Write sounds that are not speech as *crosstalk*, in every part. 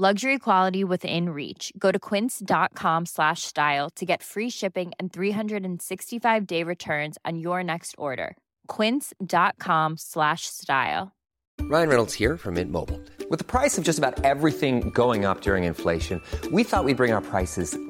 Luxury quality within reach. Go to quince.com slash style to get free shipping and 365 day returns on your next order. Quince.com slash style. Ryan Reynolds here from Mint Mobile. With the price of just about everything going up during inflation, we thought we'd bring our prices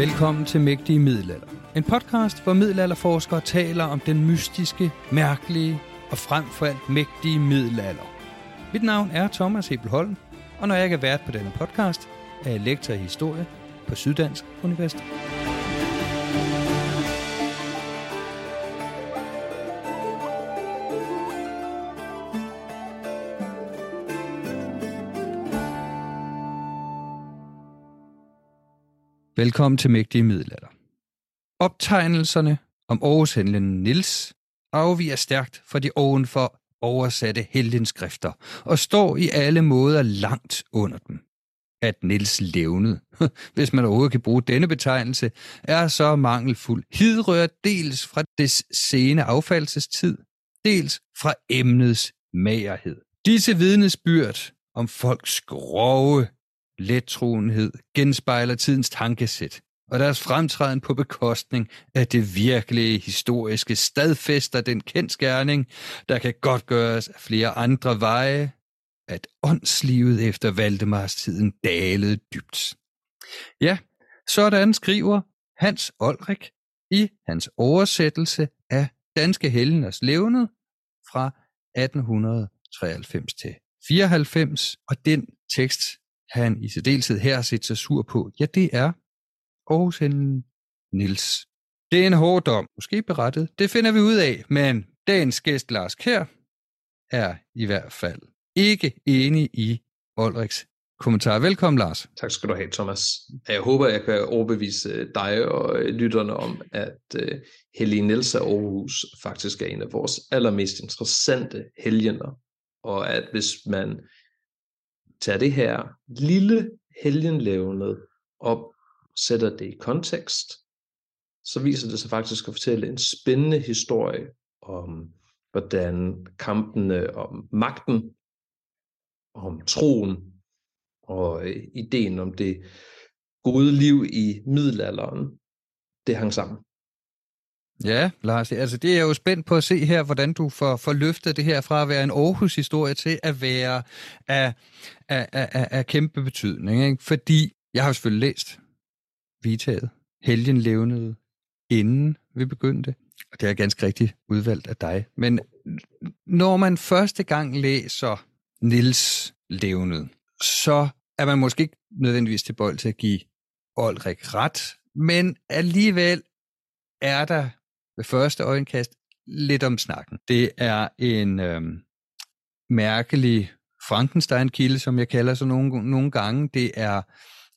Velkommen til Mægtige Middelalder. En podcast, hvor middelalderforskere taler om den mystiske, mærkelige og frem for alt mægtige middelalder. Mit navn er Thomas Hebelholm, og når jeg ikke er vært på denne podcast, er jeg lektor i historie på Syddansk Universitet. Velkommen til Mægtige Middelalder. Optegnelserne om Aarhus-handlen Nils afviger stærkt fra de ovenfor oversatte heldenskrifter og står i alle måder langt under dem. At Nils levnede, *laughs* hvis man overhovedet kan bruge denne betegnelse, er så mangelfuld. Hidrører dels fra des sene affaldelsestid, dels fra emnets magerhed. Disse vidnesbyrd om folks grove lettroenhed genspejler tidens tankesæt, og deres fremtræden på bekostning af det virkelige historiske stadfæster den kendskærning, der kan godt gøres af flere andre veje, at åndslivet efter Valdemars tiden dalede dybt. Ja, sådan skriver Hans Olrik i hans oversættelse af Danske Helleners Levnet fra 1893 til 94, og den tekst han i særdeleshed her har set sig sur på, ja, det er Aarhus Nils. Det er en hård dom, måske berettet. Det finder vi ud af, men dagens gæst Lars Kær er i hvert fald ikke enig i Olriks kommentar. Velkommen, Lars. Tak skal du have, Thomas. Jeg håber, jeg kan overbevise øh, dig og øh, lytterne om, at uh, Helene Niels af Aarhus faktisk er en af vores allermest interessante helgener, og at hvis man tager det her lille helgenlevende op, sætter det i kontekst, så viser det sig faktisk at fortælle en spændende historie om, hvordan kampene om magten, om troen og øh, ideen om det gode liv i middelalderen, det hang sammen. Ja, Lars, altså det er jo spændt på at se her, hvordan du får, får løftet det her fra at være en Aarhus-historie til at være af, af, af, af kæmpe betydning. Ikke? Fordi jeg har jo selvfølgelig læst Vitaget, Helgen levnede, inden vi begyndte, og det er ganske rigtigt udvalgt af dig. Men når man første gang læser Nils levnede, så er man måske ikke nødvendigvis tilbøjelig til at give Olrik ret, men alligevel er der ved første øjenkast lidt om snakken. Det er en øh, mærkelig Frankenstein-kilde, som jeg kalder så nogle, nogle gange. Det er,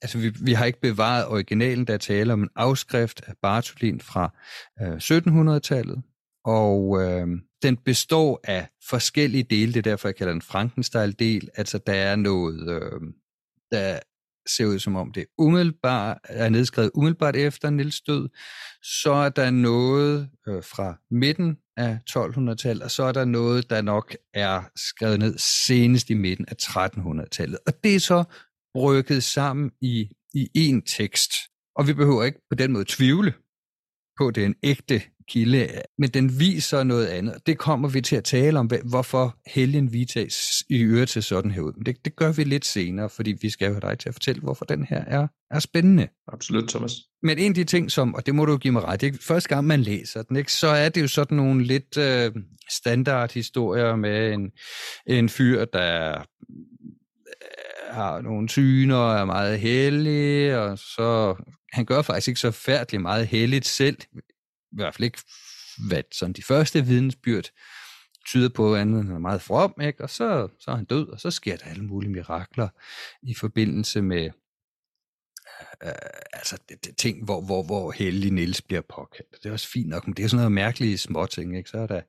altså vi, vi har ikke bevaret originalen, der taler om en afskrift af Bartolin fra øh, 1700-tallet, og øh, den består af forskellige dele, det er derfor, jeg kalder den Frankenstein-del, altså der er noget, øh, der ser ud som om det umiddelbart er nedskrevet umiddelbart efter Nils død. Så er der noget øh, fra midten af 1200-tallet, og så er der noget, der nok er skrevet ned senest i midten af 1300-tallet. Og det er så brygget sammen i, i én tekst. Og vi behøver ikke på den måde tvivle på, at det er en ægte kilde, men den viser noget andet. Det kommer vi til at tale om, hvorfor helgen Vita's i øre til sådan her ud. Men det, det gør vi lidt senere, fordi vi skal have dig til at fortælle, hvorfor den her er, er spændende. Absolut, Thomas. Men en af de ting, som, og det må du give mig ret, ikke? første gang man læser den, ikke, så er det jo sådan nogle lidt øh, standardhistorier med en, en fyr, der øh, har nogle syner og er meget hellig, og så han gør faktisk ikke så færdeligt meget helligt selv, hvert fald ikke, hvad sådan de første vidensbyrd tyder på, at han er meget from, ikke? og så, så er han død, og så sker der alle mulige mirakler i forbindelse med øh, øh altså det, det, ting, hvor, hvor, hvor hellig Niels bliver påkaldt. Det er også fint nok, men det er sådan noget mærkelige småting, ikke? Så er der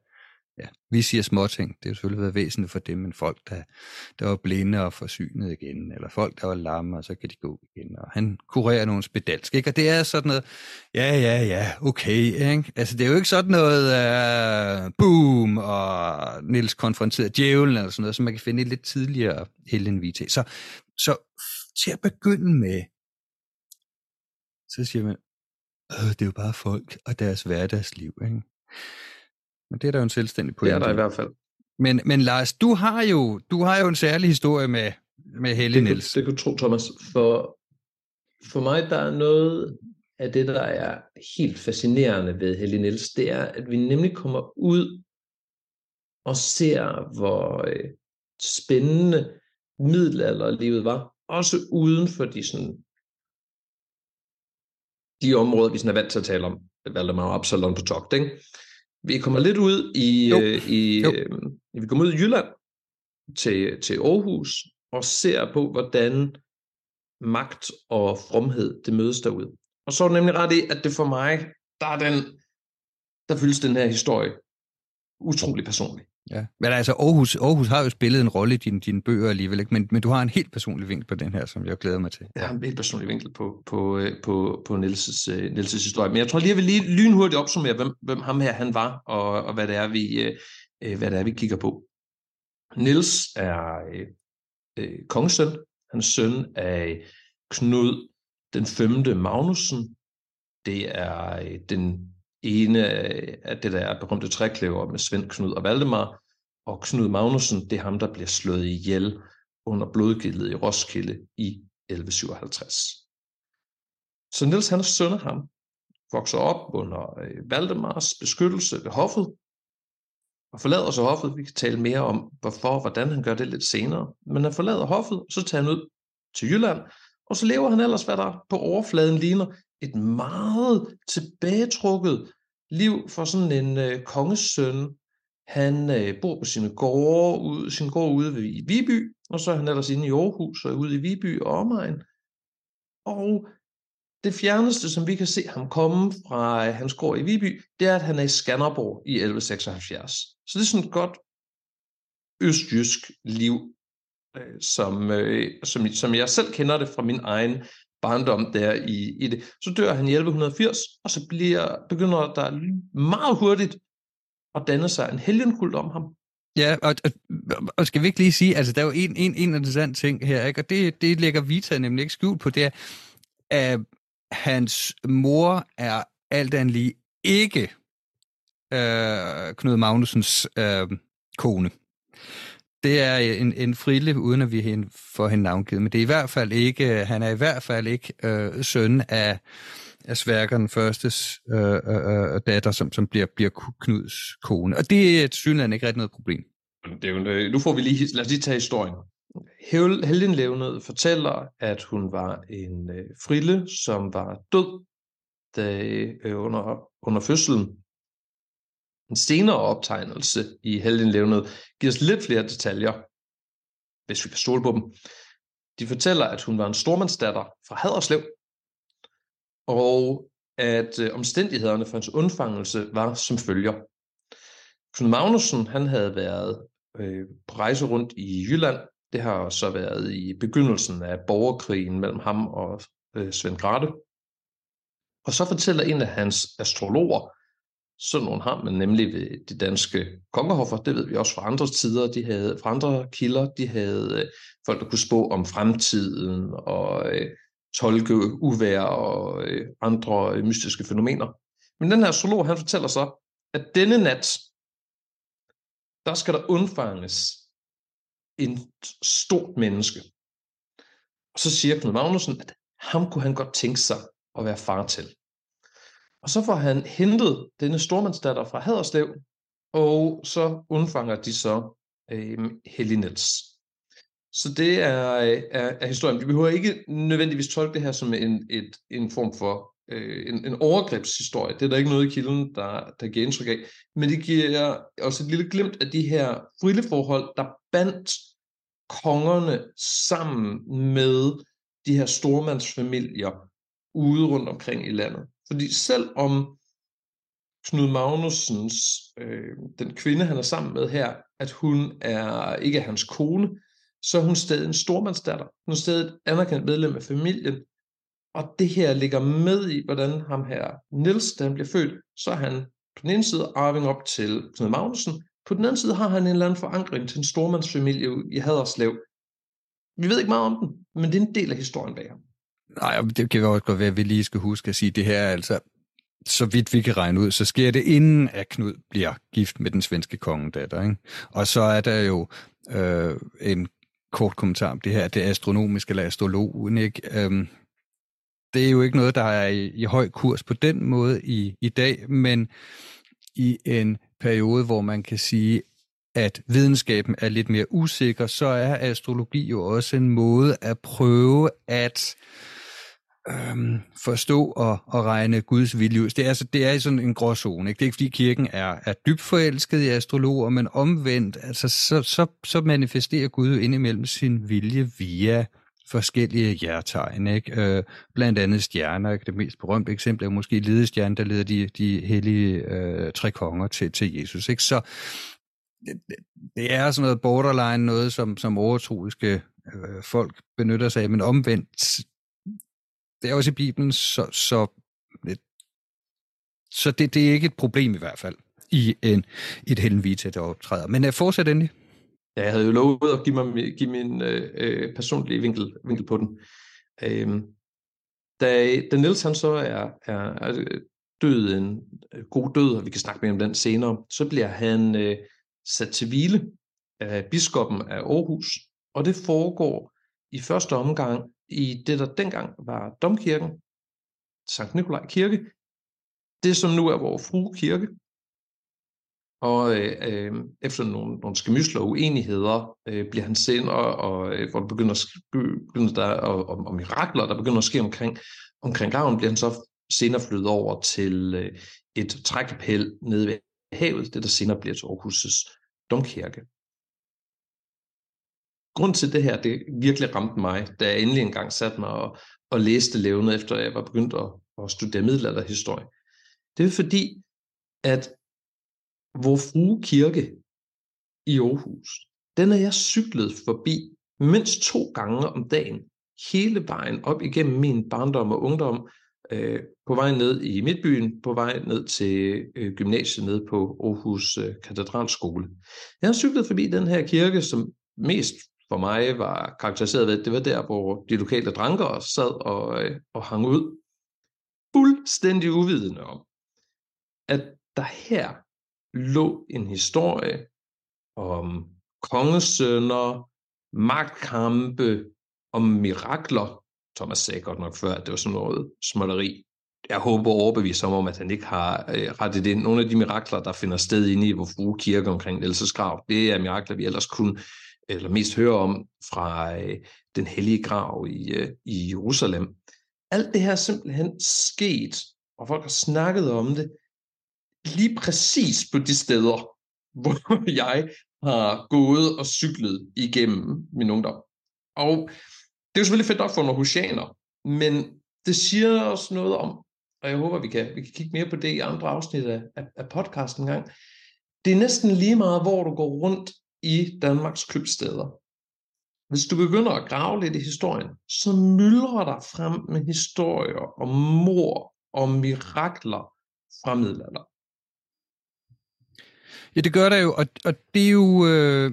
ja, vi siger småting. Det har selvfølgelig været væsentligt for dem, men folk, der, der var blinde og forsynet igen, eller folk, der var lamme, og så kan de gå igen. Og han kurerer nogle spedalsk, ikke? Og det er sådan noget, ja, ja, ja, okay, ikke? Altså, det er jo ikke sådan noget, uh, boom, og Nils konfronterer djævlen, eller sådan noget, som man kan finde i lidt tidligere Helen VT. Så, så til at begynde med, så siger man, øh, det er jo bare folk og deres hverdagsliv, ikke? Men det er der jo en selvstændig pointe. Det er der i hvert fald. Men, men Lars, du har jo, du har jo en særlig historie med, med Helle det Niels. Det kan du tro, Thomas. For, for mig, der er noget af det, der er helt fascinerende ved Helle Niels, det er, at vi nemlig kommer ud og ser, hvor øh, spændende middelalderlivet var, også uden for de, sådan, de områder, vi sådan er vant til at tale om. Valdemar Absalon på togt, ikke? Vi kommer lidt ud i, jo. øh, i jo. Øh, vi kommer ud i Jylland til, til Aarhus og ser på, hvordan magt og fromhed det mødes derude. Og så er det nemlig ret i, at det for mig, der er den, der føles den her historie utrolig personlig. Ja, men altså Aarhus, Aarhus har jo spillet en rolle i dine, dine bøger alligevel, ikke? Men, men du har en helt personlig vinkel på den her, som jeg glæder mig til. Jeg har en helt personlig vinkel på, på, øh, på, på Nielses, uh, Nielses historie. Men jeg tror lige, jeg vil lige lynhurtigt opsummere, hvem, hvem ham her han var, og, og hvad, det er, vi, uh, hvad det er, vi kigger på. Niels er uh, kongesøn. Han er søn af Knud den 5. Magnussen. Det er uh, den ene af det der berømte trækløver med Svend, Knud og Valdemar, og Knud Magnussen, det er ham, der bliver slået ihjel under blodgildet i Roskilde i 1157. Så Niels han sønner ham, vokser op under øh, Valdemars beskyttelse ved hoffet, og forlader så hoffet. Vi kan tale mere om, hvorfor og hvordan han gør det lidt senere. Men han forlader hoffet, og så tager han ud til Jylland, og så lever han ellers, hvad der på overfladen ligner et meget tilbagetrukket liv for sådan en øh, kongesøn. Han øh, bor på sine gårde, ude, sin gård ude ved, i Viby, og så er han ellers inde i Aarhus og ude i Viby og omegn. Og det fjerneste, som vi kan se ham komme fra øh, hans gård i Viby, det er, at han er i Skanderborg i 1176. Så det er sådan et godt østjysk liv, øh, som, øh, som, som jeg selv kender det fra min egen barndom der i, i det. Så dør han i 1180, og så bliver, begynder der meget hurtigt at danne sig en helgenkult om ham. Ja, og, og, og skal vi ikke lige sige, altså der er jo en, en, en interessant ting her, ikke? og det, det lægger Vita nemlig ikke skjult på, det er, at hans mor er alt andet lige ikke øh, Knud Magnusens øh, kone det er øh, en, en frille, uden at vi får hende navngivet, men det er i hvert fald ikke, øh, han er i hvert fald ikke øh, søn af, af Sværker den førstes øh, øh, øh datter, som, som bliver, bliver Knuds kone. Og det er synligheden ikke rigtig noget problem. Det er jo, nu får vi lige, lad os lige tage historien. Helgenlevnet fortæller, at hun var en øh, frille, som var død da, øh, under, under fødslen en senere optegnelse i Helgenlevnet giver os lidt flere detaljer, hvis vi kan stole på dem. De fortæller, at hun var en stormandsdatter fra Haderslev, og at øh, omstændighederne for hans undfangelse var som følger. Knud Magnussen han havde været øh, på rejse rundt i Jylland Det har så været i begyndelsen af borgerkrigen mellem ham og øh, Svend Grate. Og så fortæller en af hans astrologer, sådan nogle har man nemlig ved de danske kongehoffer, det ved vi også fra andre tider, de havde, fra andre kilder, de havde øh, folk, der kunne spå om fremtiden og øh, tolke uvær og øh, andre øh, mystiske fænomener. Men den her astrolog, han fortæller så, at denne nat, der skal der undfanges en stort menneske. Og så siger Knud Magnussen, at ham kunne han godt tænke sig at være far til. Og så får han hentet denne stormandsdatter fra Haderslev, og så undfanger de så øh, Hellig Niels. Så det er, er, er historien. Vi behøver ikke nødvendigvis tolke det her som en, et, en form for øh, en, en overgrebshistorie. Det er der ikke noget i kilden, der, der giver indtryk af. Men det giver også et lille glimt af de her frilleforhold, der bandt kongerne sammen med de her stormandsfamilier ude rundt omkring i landet. Fordi selv om Knud Magnusens, øh, den kvinde, han er sammen med her, at hun er ikke er hans kone, så er hun stadig en stormandsdatter. Hun er stadig et anerkendt medlem af familien. Og det her ligger med i, hvordan ham her, Nils, da han bliver født, så er han på den ene side arving op til Knud Magnussen, på den anden side har han en eller anden forankring til en stormandsfamilie i Haderslev. Vi ved ikke meget om den, men det er en del af historien bag ham. Nej, det kan også godt være, at vi lige skal huske at sige, at det her altså, så vidt vi kan regne ud, så sker det inden, at Knud bliver gift med den svenske kongedatter. Ikke? Og så er der jo øh, en kort kommentar om det her, det astronomiske eller astrologen. Ikke? Øhm, det er jo ikke noget, der er i, i høj kurs på den måde i, i dag, men i en periode, hvor man kan sige, at videnskaben er lidt mere usikker, så er astrologi jo også en måde at prøve at øhm, forstå og, og regne Guds vilje ud. Det er, altså, det er sådan en gråzone. Ikke? Det er ikke, fordi kirken er, er dybt forelsket i astrologer, men omvendt, altså, så, så, så manifesterer Gud jo indimellem sin vilje via forskellige hjertegn, ikke? Øh, blandt andet stjerner. Ikke? Det mest berømte eksempel er måske ledestjernen, der leder de, de hellige øh, tre konger til, til Jesus. Ikke? Så det, det er sådan noget borderline, noget som, som overtroiske øh, folk benytter sig af, men omvendt, det er også i Bibelen, så, så, så det, det er ikke et problem i hvert fald i en, et Helen Vita, der optræder. Men uh, fortsæt endelig. Ja, jeg havde jo lovet at give, mig, give min øh, øh, personlige vinkel, vinkel på den. Øhm, da, da Niels han så er, er, er død en øh, god død, og vi kan snakke mere om den senere, så bliver han øh, sat til hvile af biskoppen af Aarhus, og det foregår i første omgang i det, der dengang var Domkirken, Sankt Nikolaj Kirke, det som nu er vores frue kirke, og øh, øh, efter nogle, nogle skemysler og uenigheder øh, bliver han senere, og øh, hvor der begynder, begynder der, og, og, og mirakler, der begynder at ske omkring, omkring graven, bliver han så senere flyttet over til øh, et trækkapel nede ved havet, det der senere bliver til Aarhus' domkirke. Grund til det her, det virkelig ramte mig, da jeg endelig engang satte mig og, og læste levende, efter jeg var begyndt at, at studere middelalderhistorie. Det er fordi, at vor frue kirke i Aarhus, den er jeg cyklet forbi mindst to gange om dagen, hele vejen op igennem min barndom og ungdom, øh, på vej ned i Midtbyen, på vej ned til øh, gymnasiet nede på Aarhus øh, Katedralskole. Jeg har cyklet forbi den her kirke, som mest for mig var karakteriseret ved, at det var der, hvor de lokale dranker sad og, øh, og hang ud. Fuldstændig uvidende om, at der her lå en historie om kongesønner, magtkampe, om mirakler. Thomas sagde godt nok før, at det var sådan noget småtteri. Jeg håber overbevise ham om, at han ikke har øh, rettet ind. Nogle af de mirakler, der finder sted inde i vores frue kirke omkring Nielses grav, det er mirakler, vi ellers kunne eller mest hører om fra øh, den hellige grav i, øh, i Jerusalem. Alt det her er simpelthen sket, og folk har snakket om det, lige præcis på de steder, *laughs* hvor jeg har gået og cyklet igennem min ungdom. Og det er jo selvfølgelig fedt nok for en men det siger også noget om, og jeg håber, vi kan, vi kan kigge mere på det i andre afsnit af, af podcasten en gang. Det er næsten lige meget, hvor du går rundt i Danmarks købsteder. hvis du begynder at grave lidt i historien, så myldrer der frem med historier om mor og mirakler fra middelalder. Ja, det gør der jo, og, og det er jo øh,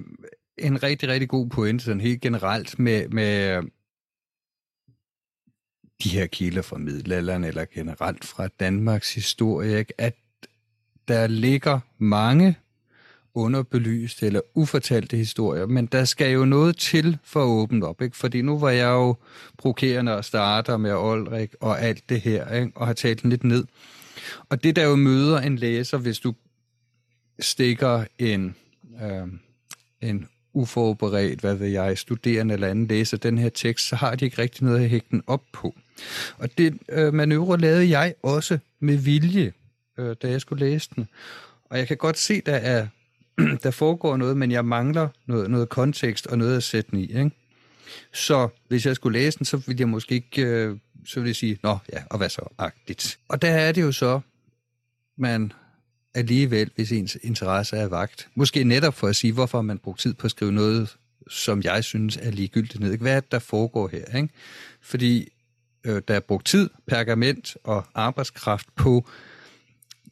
en rigtig, rigtig god pointe, sådan helt generelt med, med øh, de her kilder fra middelalderen, eller generelt fra Danmarks historie, ikke? at der ligger mange underbelyste eller ufortalte historier, men der skal jo noget til for at åbne op, ikke? Fordi nu var jeg jo provokerende og starter med Olrik og alt det her, ikke? og har talt den lidt ned. Og det der jo møder en læser, hvis du stikker en, øh, en uforberedt, hvad ved jeg, studerende eller anden læser den her tekst, så har de ikke rigtig noget at hægte den op på. Og det øh, manøvre lavede jeg også med vilje, øh, da jeg skulle læse den. Og jeg kan godt se, der er *clears throat* der foregår noget, men jeg mangler noget, noget kontekst og noget at sætte den i. Ikke? Så hvis jeg skulle læse den, så ville jeg måske ikke, øh, så ville jeg sige, nå ja, og hvad så, agtigt. Og der er det jo så, man alligevel, hvis ens interesse er vagt. Måske netop for at sige, hvorfor man brugt tid på at skrive noget, som jeg synes er ligegyldigt ned. Hvad er det, der foregår her? Ikke? Fordi øh, der er brugt tid, pergament og arbejdskraft på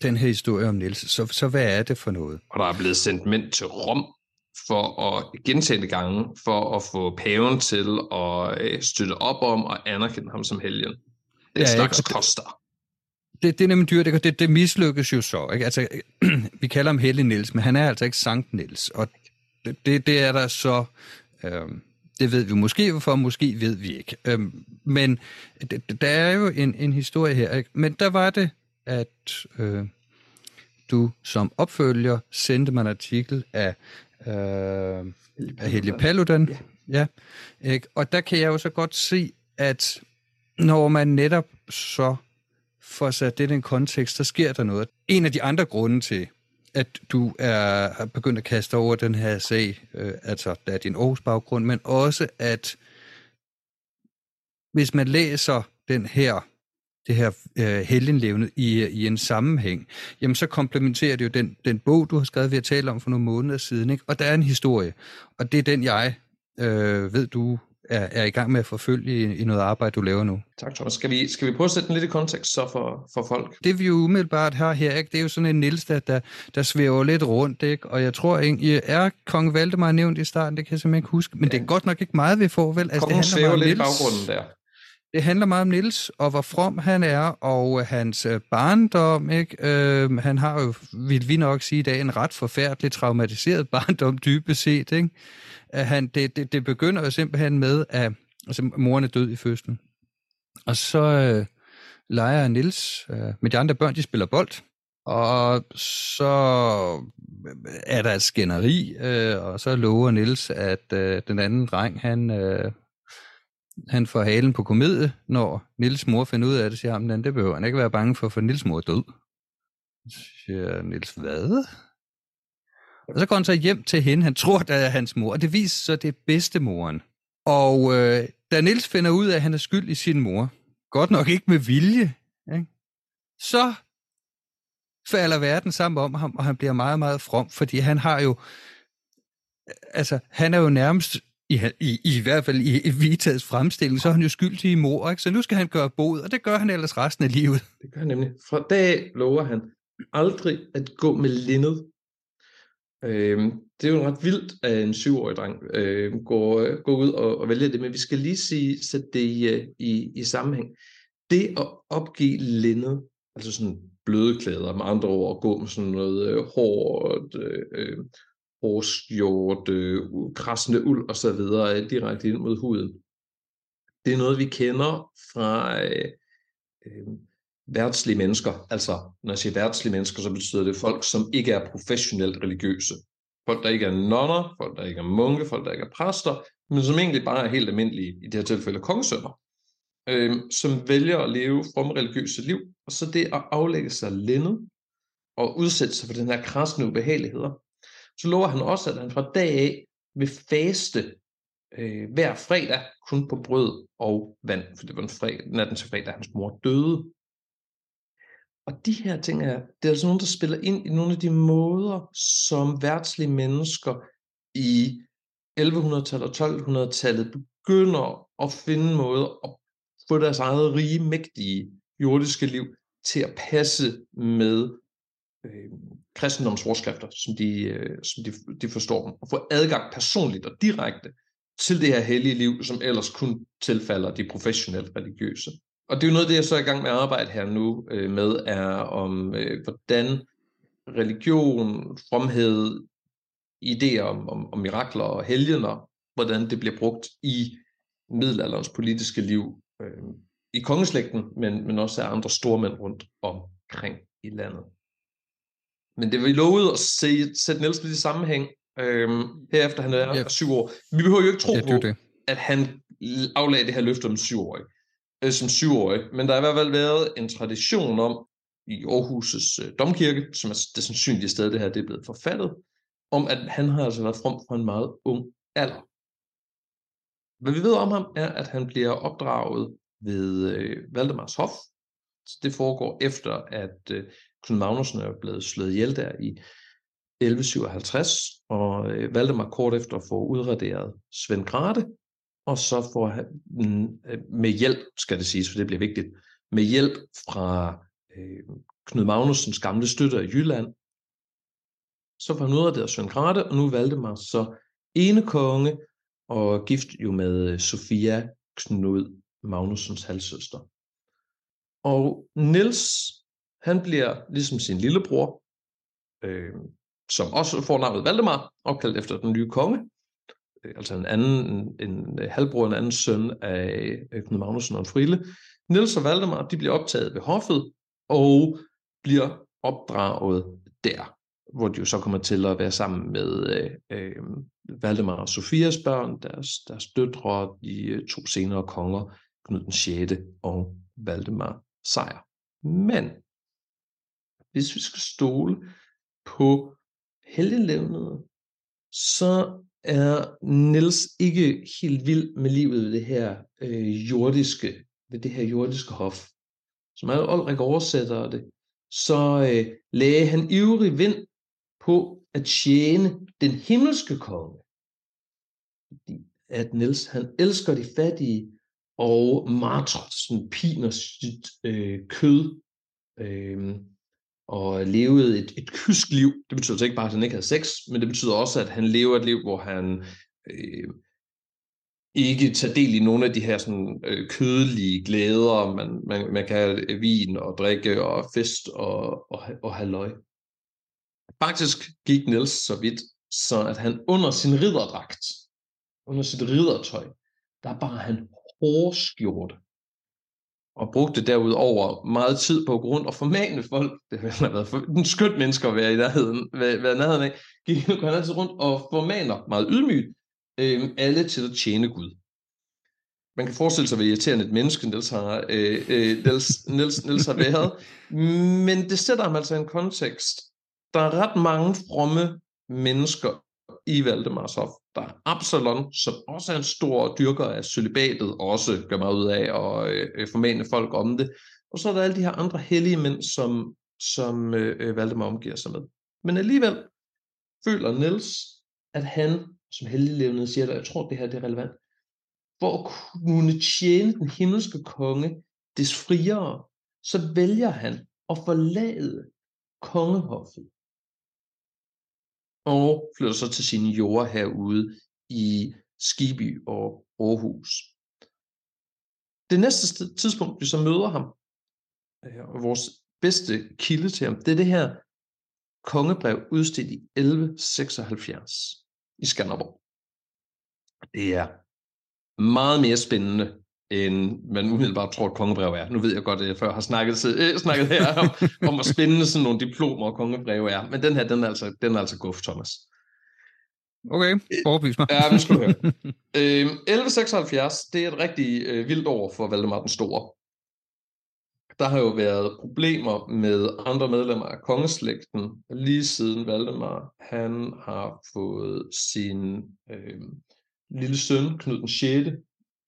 den her historie om Niels. Så, så hvad er det for noget? Og der er blevet sendt mænd til Rom for at gentagende gange, for at få paven til at øh, støtte op om og anerkende ham som helgen. Det er ja, slags ikke? koster. Det, det er nemlig dyrt, det, det, det mislykkes jo så. Ikke? Altså, *clears throat* vi kalder ham Hellig Niels, men han er altså ikke Sankt Niels. Og det, det, det er der så... Øh, det ved vi måske hvorfor, måske ved vi ikke. Øhm, men det, der er jo en, en historie her. Ikke? Men der var det, at øh, du som opfølger sendte mig en artikel af, øh, af Helge Paludan. Ja. ja ikke? Og der kan jeg jo så godt se, at når man netop så får sat det i den kontekst, så sker der noget. En af de andre grunde til, at du er begyndt at kaste over den her sag, øh, altså der er din Aarhus baggrund, men også at hvis man læser den her det her øh, helgenlevende i, i en sammenhæng, jamen så komplementerer det jo den, den bog, du har skrevet, vi har talt om for nogle måneder siden, ikke? og der er en historie, og det er den, jeg øh, ved, du er, er i gang med at forfølge i, i noget arbejde, du laver nu. Tak, Thomas. Skal vi, skal vi prøve at sætte den lidt i kontekst så for, for folk? Det vi jo umiddelbart har her, ikke? det er jo sådan en Niels, der, der, der svæver lidt rundt, ikke? og jeg tror egentlig, er kong Valdemar nævnt i starten, det kan jeg simpelthen ikke huske, men ja. det er godt nok ikke meget, vi får, vel? Altså, Kongen det handler lidt Niels. i baggrunden der. Det handler meget om Nils og hvor from han er, og øh, hans øh, barndom. Ikke? Øh, han har jo, vil vi nok sige i dag, en ret forfærdelig traumatiseret *laughs* barndom dybest set. Ikke? Han, det, det, det begynder jo simpelthen med, at altså, moren er død i fødslen. Og så øh, leger Nils øh, med de andre børn, de spiller bold. Og så øh, er der et skænderi, øh, og så lover Nils, at øh, den anden dreng, han, øh, han får halen på komedie, når Nils mor finder ud af det, siger han, det behøver han ikke være bange for, for Nils mor er død. Så siger Nils, hvad? Og så går han så hjem til hende, han tror, det er hans mor, og det viser så, det er bedstemoren. Og øh, da Nils finder ud af, at han er skyld i sin mor, godt nok ikke med vilje, ikke? så falder verden sammen om ham, og han bliver meget, meget from, fordi han har jo, altså, han er jo nærmest i, i, i hvert fald i Vitas fremstilling, så er han jo skyldig i mor, ikke? så nu skal han gøre bod, og det gør han ellers resten af livet. Det gør han nemlig. Fra dag lover han aldrig at gå med lindet. Øhm, det er jo ret vildt, at en syvårig dreng øh, går, går ud og, og vælger det, men vi skal lige sige, sætte det i, øh, i, i sammenhæng. Det at opgive lindet, altså sådan bløde klæder, med andre ord, at gå med sådan noget øh, hårdt, øh, øh øh øh, krassende uld og så videre direkte ind mod huden. Det er noget, vi kender fra øh, øh, værtslige mennesker. Altså, når jeg siger værtslige mennesker, så betyder det folk, som ikke er professionelt religiøse. Folk, der ikke er nonner, folk, der ikke er munke, folk, der ikke er præster, men som egentlig bare er helt almindelige, i det her tilfælde kongesønner, øh, som vælger at leve from religiøse liv, og så det at aflægge sig lændet og udsætte sig for den her krassende ubehageligheder, så lover han også, at han fra dag af vil faste øh, hver fredag kun på brød og vand, for det var en fredag, natten til fredag, hans mor døde. Og de her ting er, det er altså nogen, der spiller ind i nogle af de måder, som værtslige mennesker i 1100-tallet og 1200-tallet begynder at finde måder at få deres eget rige, mægtige jordiske liv til at passe med øh, kristendomsforskrifter, som, de, øh, som de, de forstår dem, og få adgang personligt og direkte til det her hellige liv, som ellers kun tilfalder de professionelt religiøse. Og det er jo noget, det jeg så er i gang med at arbejde her nu øh, med, er om, øh, hvordan religion, fromhed, idéer om, om, om mirakler og helgener, hvordan det bliver brugt i middelalderens politiske liv øh, i kongeslægten, men, men også af andre stormænd rundt omkring i landet. Men det vi lovede at se, sætte Niels lidt i sammenhæng, øhm, herefter han er ja. syv år. Vi behøver jo ikke tro ja, det på, det. at han aflagde det her løfte om syvårig, øh, som syvårig. Men der har i hvert fald været en tradition om, i Aarhus' øh, domkirke, som er det sandsynlige sted, det her det er blevet forfattet, om at han har altså været from fra en meget ung alder. Hvad vi ved om ham, er, at han bliver opdraget ved øh, Valdemars Hof. Så det foregår efter, at øh, Knud Magnussen er blevet slået ihjel der i 1157, og øh, Valdemar kort efter får udraderet Svend Grate, og så får han mm, øh, med hjælp, skal det siges, for det bliver vigtigt, med hjælp fra øh, Knud Magnusens gamle støtter i Jylland, så får han udraderet Svend Grate, og nu er Valdemar så ene konge, og gift jo med øh, Sofia Knud Magnusens halvsøster. Og Niels han bliver ligesom sin lillebror, øh, som også får navnet Valdemar, opkaldt efter den nye konge, øh, altså en anden, en, en halvbror, en anden søn af øh, Knud Magnussen og Frile. Niels og Valdemar, de bliver optaget ved hoffet, og bliver opdraget der, hvor de jo så kommer til at være sammen med øh, øh Valdemar og Sofias børn, deres, deres døtre, de øh, to senere konger, Knud den 6. og Valdemar Sejr. Men hvis vi skal stole på helgenlevnet, så er Niels ikke helt vild med livet ved det her øh, jordiske, ved det her jordiske hof. Som er Olrik oversætter det, så øh, lagde han ivrig vind på at tjene den himmelske konge. Fordi at Niels han elsker de fattige og martrer, piner sit øh, kød. Øh, og levede et, et kysk liv. Det betyder altså ikke bare, at han ikke havde sex, men det betyder også, at han lever et liv, hvor han øh, ikke tager del i nogle af de her sådan, øh, kødelige glæder, man, man, man kan have øh, vin og drikke og fest og, og, og halløj. Faktisk gik Niels så vidt, så at han under sin ridderdragt, under sit riddertøj, der bar han hårskjorte og brugte derudover meget tid på at gå rundt og formane folk. Det har været for, en skønt menneske at være i nærheden, være, være nærheden af. Gik han altid rundt og formaner meget ydmygt øh, alle til at tjene Gud. Man kan forestille sig, hvor irriterende et menneske Niels har, øh, øh, Niels, Niels, Niels har været. Men det sætter ham altså i en kontekst. Der er ret mange fromme mennesker i Valdemarshof. Der er Absalon, som også er en stor dyrker af celibatet, og også gør meget ud af at øh, formane folk om det. Og så er der alle de her andre hellige mænd, som, som øh, øh Valdemar omgiver sig med. Men alligevel føler Niels, at han som helliglevende siger, at jeg tror, det her det er relevant, for at kunne tjene den himmelske konge des friere, så vælger han at forlade kongehoffet og flytter så til sine jorder herude i Skiby og Aarhus. Det næste tidspunkt, vi så møder ham, og vores bedste kilde til ham, det er det her kongebrev udstedt i 1176 i Skanderborg. Det er meget mere spændende end man umiddelbart tror, at kongebrev er. Nu ved jeg godt, at jeg før har snakket, øh, snakket her om, om, hvor spændende sådan nogle diplomer og kongebrev er. Men den her, den er altså, den er altså guf, Thomas. Okay, overbevis mig. Ja, nu skal du høre. *laughs* Øhm, 1176, det er et rigtig øh, vildt år for Valdemar den Store. Der har jo været problemer med andre medlemmer af kongeslægten, lige siden Valdemar, han har fået sin øh, lille søn, Knud den 6.,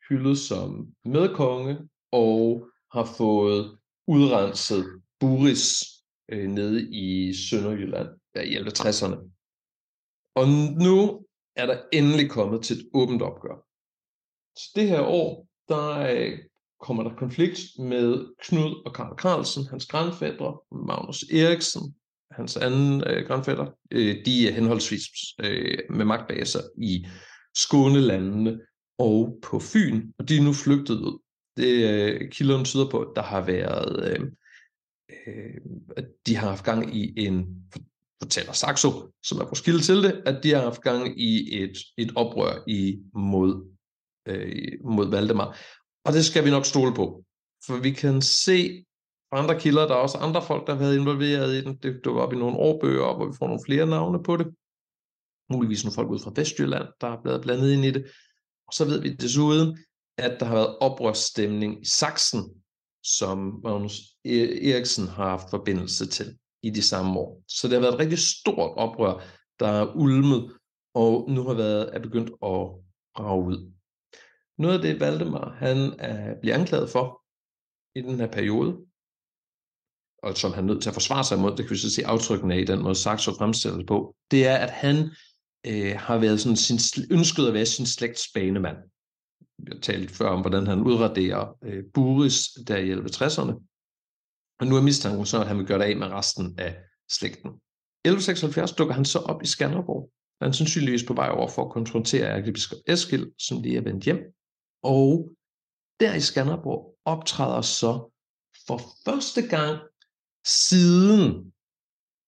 hyldet som medkonge, og har fået udrenset Buris øh, nede i Sønderjylland ja, i 60'erne. Og nu er der endelig kommet til et åbent opgør. Så det her år, der øh, kommer der konflikt med Knud og Karl Carlsen, hans grandfædre, Magnus Eriksen, hans anden øh, grandfætter. Øh, de er henholdsvis øh, med magtbaser i Skånelandene og på Fyn, og de er nu flygtet ud. Det øh, kilderne tyder på, at der har været, øh, øh, at de har haft gang i en, fortæller Saxo, som er vores kilde til det, at de har haft gang i et, et oprør i, mod, øh, mod Valdemar. Og det skal vi nok stole på. For vi kan se fra andre kilder, der er også andre folk, der har været involveret i den. Det dukker op i nogle årbøger, hvor vi får nogle flere navne på det. Muligvis nogle folk ud fra Vestjylland, der er blevet blandet ind i det. Og så ved vi desuden, at der har været oprørsstemning i Sachsen, som Magnus e-, Eriksen har haft forbindelse til i de samme år. Så det har været et rigtig stort oprør, der er ulmet, og nu har været er begyndt at rage ud. Noget af det, Valdemar han er, bliver anklaget for i den her periode, og som han er nødt til at forsvare sig imod, det kan vi så se aftrykkene af i den måde Saxo fremstilles på, det er, at han øh, har været sådan sin, ønsket at være sin slægts banemand. Jeg talte før om, hvordan han udraderer øh, Buris der i 1160'erne. Og nu er mistanken så, at han vil gøre det af med resten af slægten. 1176 dukker han så op i Skanderborg. Han er sandsynligvis på vej over for at konfrontere ærkebiskop Eskild, som lige er vendt hjem. Og der i Skanderborg optræder så for første gang siden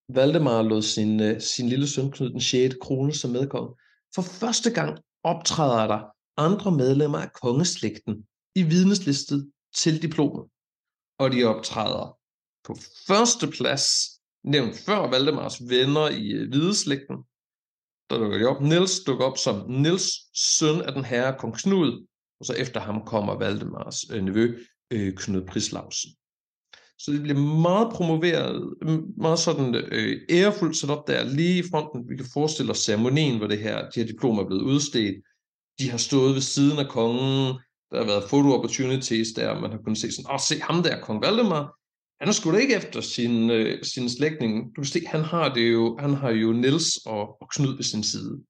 Valdemar lod sin, øh, sin lille søn Knud den 6. krone som medkonge. For første gang optræder der andre medlemmer af kongeslægten i vidneslistet til diplomet. Og de optræder på første plads, nævnt før Valdemars venner i øh, uh, hvideslægten. Der dukker de op. Nils dukker op som Nils søn af den herre kong Knud, og så efter ham kommer Valdemars øh, nevø øh, Knud Prislausen. Så det bliver meget promoveret, meget sådan øh, ærefuldt sat op der lige i fronten. Vi kan forestille os ceremonien, hvor det her, de her diplomer er blevet udstedt. De har stået ved siden af kongen. Der har været photo opportunities der, man har kunnet se sådan, åh, se ham der, kong Valdemar. Han er sgu da ikke efter sin, øh, sin slægtning. Du kan se, han har, det jo, han har jo Nils og, og Knud ved sin side.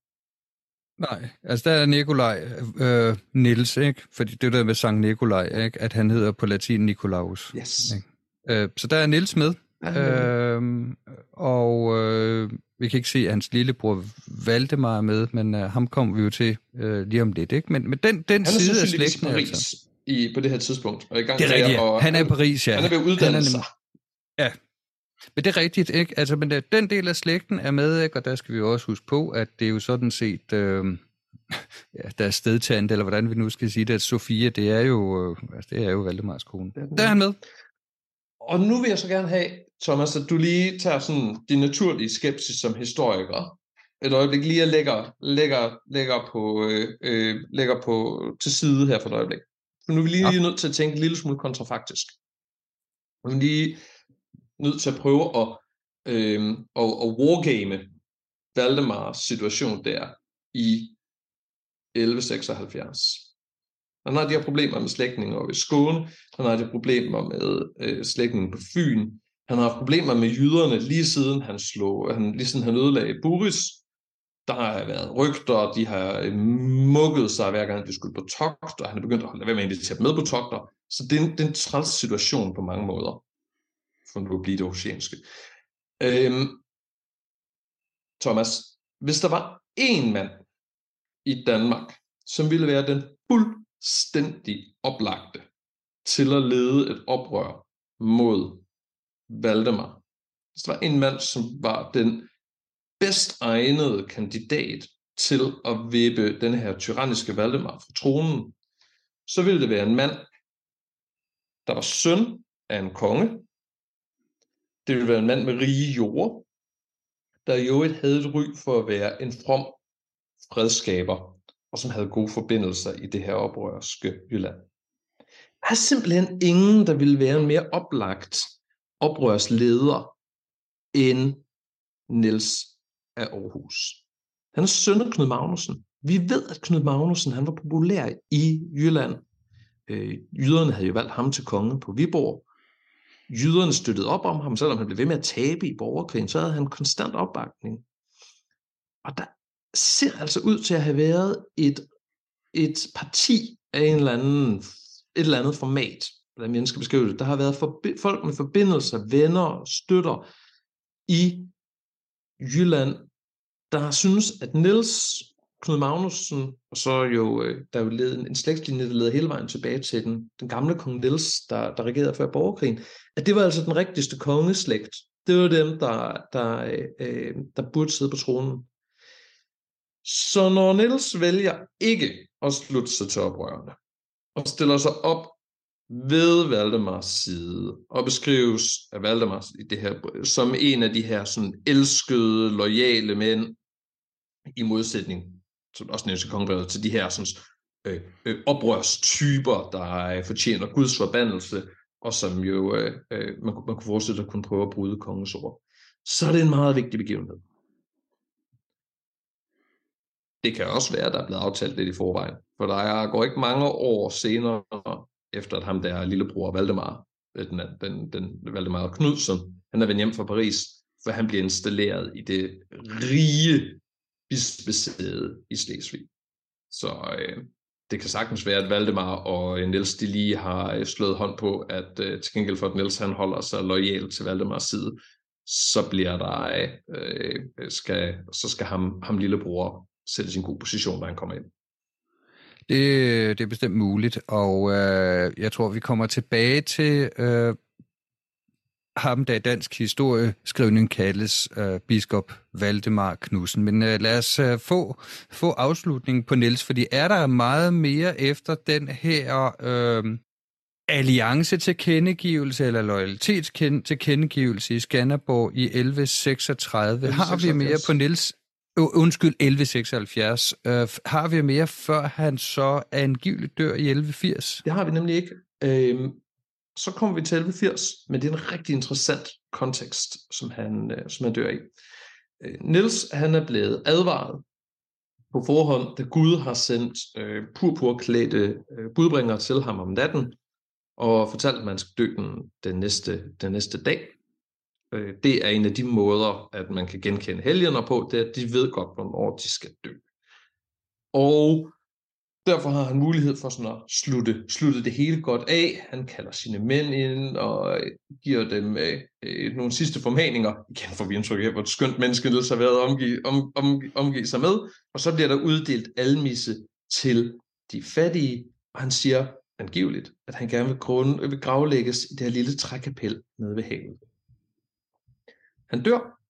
Nej, altså der er Nikolaj øh, Nils, ikke? Fordi det er der med Sankt Nikolaj, ikke? At han hedder på latin Nikolaus. Yes. Ikke? Øh, så der er Nils med. Øh, og øh, vi kan ikke se, at hans lillebror Valdemar er med, men øh, ham kommer vi jo til øh, lige om lidt. Ikke? Men, men den, den side af slægten... Paris altså, i, på det her tidspunkt. Og i gang det er rigtigt, og han er i Paris, ja. Han er ved at uddanne sig. Ja, men det er rigtigt, ikke? Altså, men den del af slægten er med, ikke? Og der skal vi jo også huske på, at det er jo sådan set... Øh, *laughs* ja, der er stedtand, eller hvordan vi nu skal sige det, at Sofia, det er jo, øh, altså, det er jo Valdemars kone. Der er han med. Og nu vil jeg så gerne have, Thomas, at du lige tager sådan din naturlige skepsis som historiker et øjeblik lige at lægger, lægger, lægger, på, øh, øh, lægger på til side her for et øjeblik. For nu er vi lige, lige nødt til at tænke en lille smule kontrafaktisk. Vi er lige nødt til at prøve at, øh, at, at wargame Valdemars situation der i 1176. Han har de her problemer med slægtninge over i Skåne. Han har de problemer med øh, slægtninge på Fyn. Han har haft problemer med jyderne lige siden han slog, han, lige siden han ødelagde Buris. Der har været rygter, de har øh, mukket sig hver gang de skulle på togt, og han er begyndt at holde være med at invitere med på togter. Så det er en, det er en træls situation på mange måder, for nu at blive det oceanske. Øhm, Thomas, hvis der var én mand i Danmark, som ville være den fuld fuldstændig oplagte til at lede et oprør mod Valdemar. Hvis der var en mand, som var den bedst egnede kandidat til at vippe den her tyranniske Valdemar fra tronen, så ville det være en mand, der var søn af en konge. Det ville være en mand med rige jord, der i øvrigt havde et ry for at være en from fredskaber og som havde gode forbindelser i det her oprørske Jylland. Der er simpelthen ingen, der ville være en mere oplagt oprørsleder end Niels af Aarhus. Han er søn af Knud Magnussen. Vi ved, at Knud Magnussen han var populær i Jylland. Øh, jyderne havde jo valgt ham til konge på Viborg. Jyderne støttede op om ham, selvom han blev ved med at tabe i borgerkrigen, så havde han konstant opbakning. Og der ser altså ud til at have været et, et parti af en eller anden, et eller andet format, hvordan jeg skal beskrive det. Der har været forbi- folk med forbindelser, venner, støtter i Jylland, der synes, at Niels Knud Magnussen, og så jo, øh, der er jo led, en, en slægtslinje, der leder hele vejen tilbage til den, den gamle kong Niels, der, der regerede før borgerkrigen, at det var altså den rigtigste kongeslægt. Det var dem, der, der, øh, øh der burde sidde på tronen. Så når Niels vælger ikke at slutte sig til oprørerne, og stiller sig op ved Valdemars side, og beskrives af Valdemars i det her, som en af de her sådan elskede, lojale mænd, i modsætning, som også nævnes i kongeriget, til de her sådan, øh, øh, oprørstyper, der øh, fortjener Guds forbandelse, og som jo øh, øh, man, man kunne forestille at kunne prøve at bryde kongens ord. Så er det en meget vigtig begivenhed. Det kan også være, at der er blevet aftalt lidt i forvejen. For der går ikke mange år senere, efter at ham der lillebror Valdemar, øh, den, den, den Valdemar Knudsen, han er vendt hjem fra Paris, for han bliver installeret i det rige bispesæde i Slesvig. Så øh, det kan sagtens være, at Valdemar og øh, Niels de lige har øh, slået hånd på, at øh, til gengæld for at Niels han holder sig lojal til Valdemars side, så bliver der, øh, skal, så skal ham, ham lillebror sætte sin god position, når han kommer ind. Det, det er bestemt muligt, og øh, jeg tror, vi kommer tilbage til øh, ham, der i dansk historieskrivning kaldes øh, biskop Valdemar Knudsen. Men øh, lad os øh, få, få afslutningen på Niels, fordi er der meget mere efter den her øh, alliance til kendegivelse eller loyalitets til kendegivelse i Skanderborg i 1136? 1136. Har vi mere på Niels undskyld, 1176. Øh, har vi mere, før han så angiveligt dør i 1180? Det har vi nemlig ikke. Uh, så kommer vi til 1180, men det er en rigtig interessant kontekst, som han, øh, som han dør i. Øh, Niels, han er blevet advaret på forhånd, da Gud har sendt øh, purpurklædte øh, budbringere til ham om natten, og fortalt, at man skal dø den, den, næste, den næste dag. Øh, det er en af de måder, at man kan genkende helgener på, det er, at de ved godt, hvornår de skal dø. Og derfor har han mulighed for sådan at slutte, slutte det hele godt af. Han kalder sine mænd ind og øh, giver dem øh, øh, nogle sidste formaninger. Igen får vi indtryk af, hvor skønt menneske Niels har været omgive, om, om, omgive sig med. Og så bliver der uddelt almisse til de fattige, og han siger angiveligt, at han gerne vil, grunde, vil gravlægges i det her lille trækapel nede ved havet. Han dør,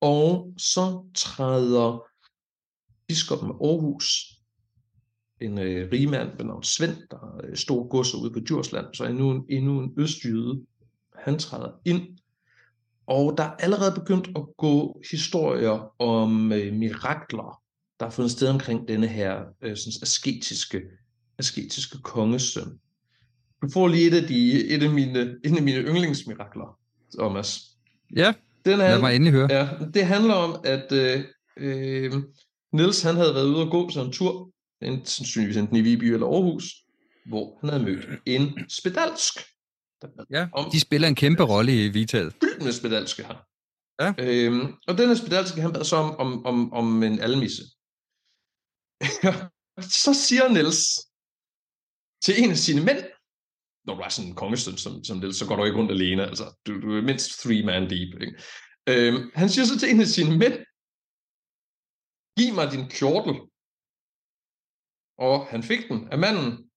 og så træder biskoppen af Aarhus, en øh, rigmand ved navn Svend, der har øh, store godser ude på Djursland, så endnu en, endnu en østjyde, han træder ind. Og der er allerede begyndt at gå historier om øh, mirakler, der er fundet sted omkring denne her øh, sådan asketiske, asketiske kongesøn. Du får lige et af, de, et af, mine, et af mine yndlingsmirakler, Thomas. Ja, den er, lad mig endelig høre. Ja, det handler om, at øh, øh, Niels han havde været ude og gå sådan en tur, en, sandsynligvis enten i Viby eller Aarhus, hvor han havde mødt en spedalsk. Ja, om, de spiller en kæmpe rolle i Vitaget. Fyldt med spedalske her. Ja. Øhm, og denne spedalske, han bad så om, om, om, om en almisse. *laughs* så siger Niels til en af sine mænd, når du er sådan en kongesøn som, som det, så går du ikke rundt alene. Altså, du, du er mindst three man deep. Ikke? Øhm, han siger så til en af sine mænd, giv mig din kjortel. Og han fik den af manden,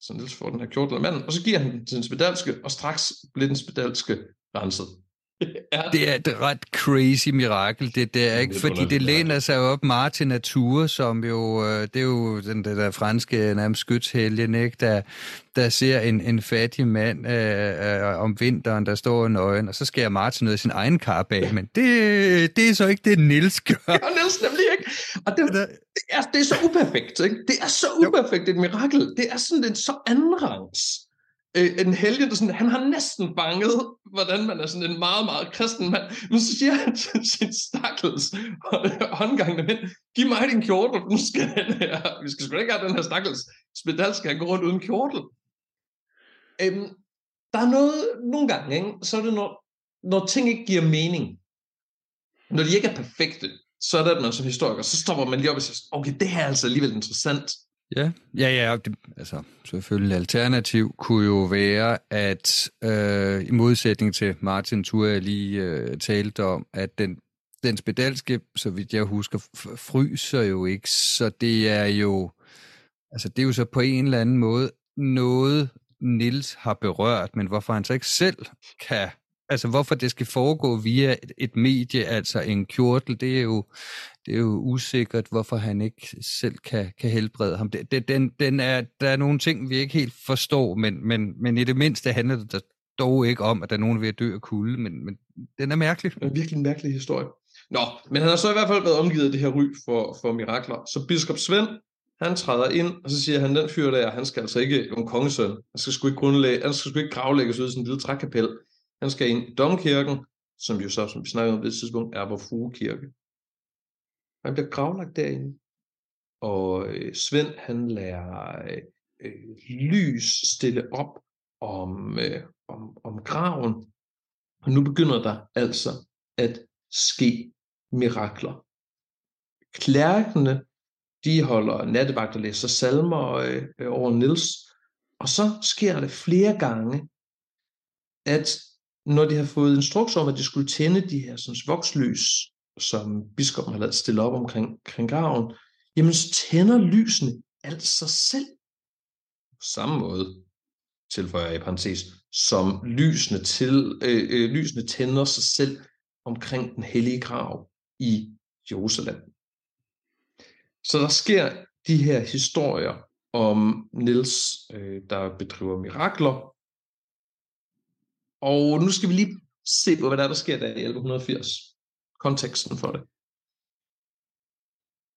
så Niels får den her kjortel af manden, og så giver han den til den spedalske, og straks bliver den spedalske renset ja. Det er et ret crazy mirakel, det der, ikke? Fordi det læner sig op meget til natur, som jo, øh, det er jo den der, der franske nærmest skytshelgen, ikke? Der, der ser en, en fattig mand øh, øh, om vinteren, der står nøgen, og så skærer Martin noget af sin egen bag, men det, det er så ikke det, Nils gør. Ja, Nils nemlig ikke. Og det, det, er, det er så uperfekt, ikke? Det er så uperfekt et mirakel. Det er sådan en så andenrangs øh, en helgen, der sådan, han har næsten banget, hvordan man er sådan en meget, meget kristen mand. Men så siger han til sin stakkels håndgangende mænd, giv mig din kjortel, nu skal den her, vi skal sgu ikke have den her stakkels spedal, skal han gå rundt uden kjortel. Øhm, der er noget, nogle gange, ikke? så er det, når, når ting ikke giver mening, når de ikke er perfekte, så er det, at man som historiker, så stopper man lige op og siger, okay, det her er altså alligevel interessant. Ja, ja, ja. Det, altså, selvfølgelig alternativ kunne jo være, at øh, i modsætning til Martin Thur lige øh, talte om, at den, den spedalske, så vidt jeg husker, fryser jo ikke, så det er jo, altså det er jo så på en eller anden måde noget, Nils har berørt, men hvorfor han så ikke selv kan Altså, hvorfor det skal foregå via et, et medie, altså en kjortel, det er jo, det er jo usikkert, hvorfor han ikke selv kan, kan helbrede ham. Det, det, den, den er, der er nogle ting, vi ikke helt forstår, men, men, men i det mindste handler det dog ikke om, at der er nogen ved at dø af kulde, men, men den er mærkelig. Det er virkelig en mærkelig historie. Nå, men han har så i hvert fald været omgivet af det her ry for, for mirakler. Så biskop Svend, han træder ind, og så siger han, den fyr der, han skal altså ikke en kongesøn. Han skal sgu ikke, grundlægge, han skal sgu ikke gravlægges ud i sådan en lille trækapel. Han skal ind i domkirken, som jo så, som vi snakkede om det tidspunkt, er vor frue kirke. Han bliver gravlagt derinde, og øh, Svend han lærer øh, lys stille op om, øh, om, om graven, og nu begynder der altså at ske mirakler. Klærkene, de holder nattevagt og læser salmer øh, over Nils, og så sker det flere gange, at når de har fået instruks om, at de skulle tænde de her sådan, vokslys, som biskoppen har lavet stille op omkring, kring graven, jamen så tænder lysene altså selv. På samme måde, tilføjer jeg i parentes, som lysene, til, øh, øh, lysene tænder sig selv omkring den hellige grav i Jerusalem. Så der sker de her historier om Nils, øh, der bedriver mirakler, og nu skal vi lige se på, hvad der, er, der sker der i 1180. Konteksten for det.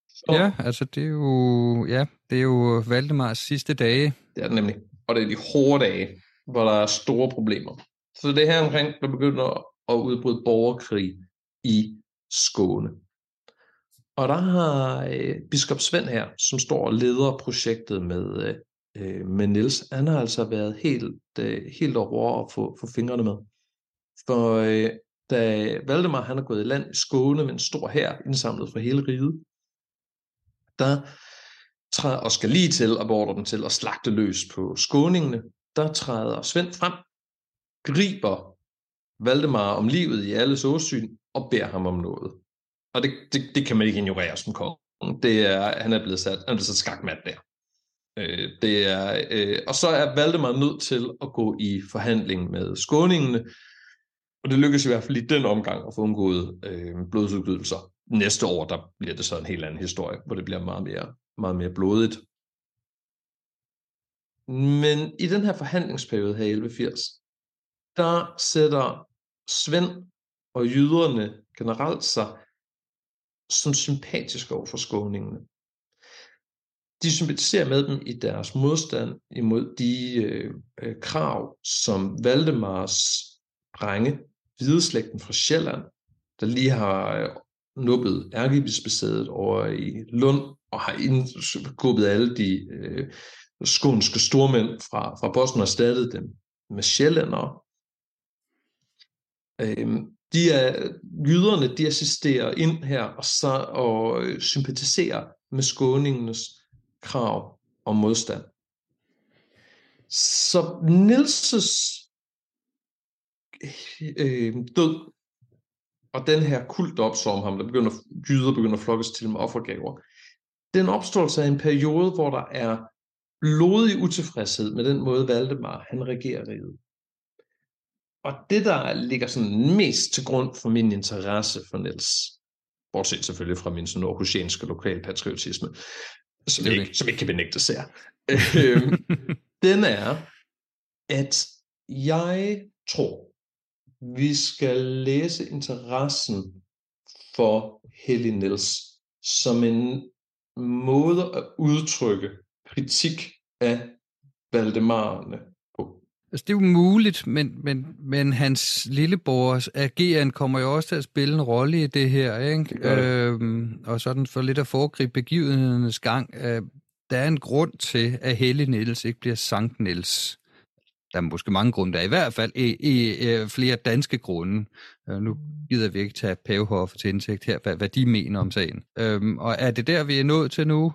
Så, ja, altså det er jo, ja, det er jo Valdemars sidste dage. Det er det nemlig. Og det er de hårde dage, hvor der er store problemer. Så det er her omkring, der begynder at udbryde borgerkrig i Skåne. Og der har øh, biskop Svend her, som står og leder projektet med, øh, øh, med Nils, han har altså været helt, øh, helt over at få, få fingrene med. For øh, da Valdemar han er gået i land i Skåne med en stor hær indsamlet fra hele riget, der træder, og skal lige til at beordre dem til at slagte løs på skåningene, der træder Svend frem, griber Valdemar om livet i alles åsyn og beder ham om noget. Og det, det, det kan man ikke ignorere som konge. Det er, han er blevet sat, han er blevet sat skakmat der. Øh, det er, øh, og så er Valdemar nødt til at gå i forhandling med skåningene, og det lykkes i hvert fald i den omgang at få undgået øh, blodsudgydelser. Næste år, der bliver det så en helt anden historie, hvor det bliver meget mere, meget mere blodigt. Men i den her forhandlingsperiode her i 1180, der sætter Svend og jyderne generelt sig som sympatiske over for skåningene de sympatiserer med dem i deres modstand imod de øh, øh, krav, som Valdemars drenge, videslægten fra Sjælland, der lige har øh, nuppet ærkebispesædet over i Lund, og har indkubbet alle de øh, skånske stormænd fra, fra Bosnien og erstattet dem med sjællændere. Øhm, de er, jyderne de assisterer ind her og, så, og øh, sympatiserer med skåningenes krav og modstand. Så Nilses øh, død og den her kult opstår om ham, der begynder, jyder begynder at flokkes til med offergaver, den opstår sig i en periode, hvor der er blodig utilfredshed med den måde, Valdemar han regerer riget. Og det, der ligger sådan mest til grund for min interesse for Niels, bortset selvfølgelig fra min sådan aarhusianske lokalpatriotisme, som, det ikke, som ikke kan benægte sig. *laughs* øhm, den er, *laughs* at jeg tror, vi skal læse interessen for Helly Niels som en måde at udtrykke kritik af Valdemarerne Altså, det er jo muligt, men, men, men hans lillebrors ageren kommer jo også til at spille en rolle i det her, ikke? Det øhm, og sådan for lidt at foregribe begivenhedernes gang. Øh, der er en grund til, at Helle Niels ikke bliver Sankt Niels. der er måske mange grunde, der er i hvert fald i, i, i flere danske grunde. Øh, nu gider vi ikke tage Pavehoffe til indsigt her, hvad, hvad de mener om sagen. Øhm, og er det der, vi er nået til nu?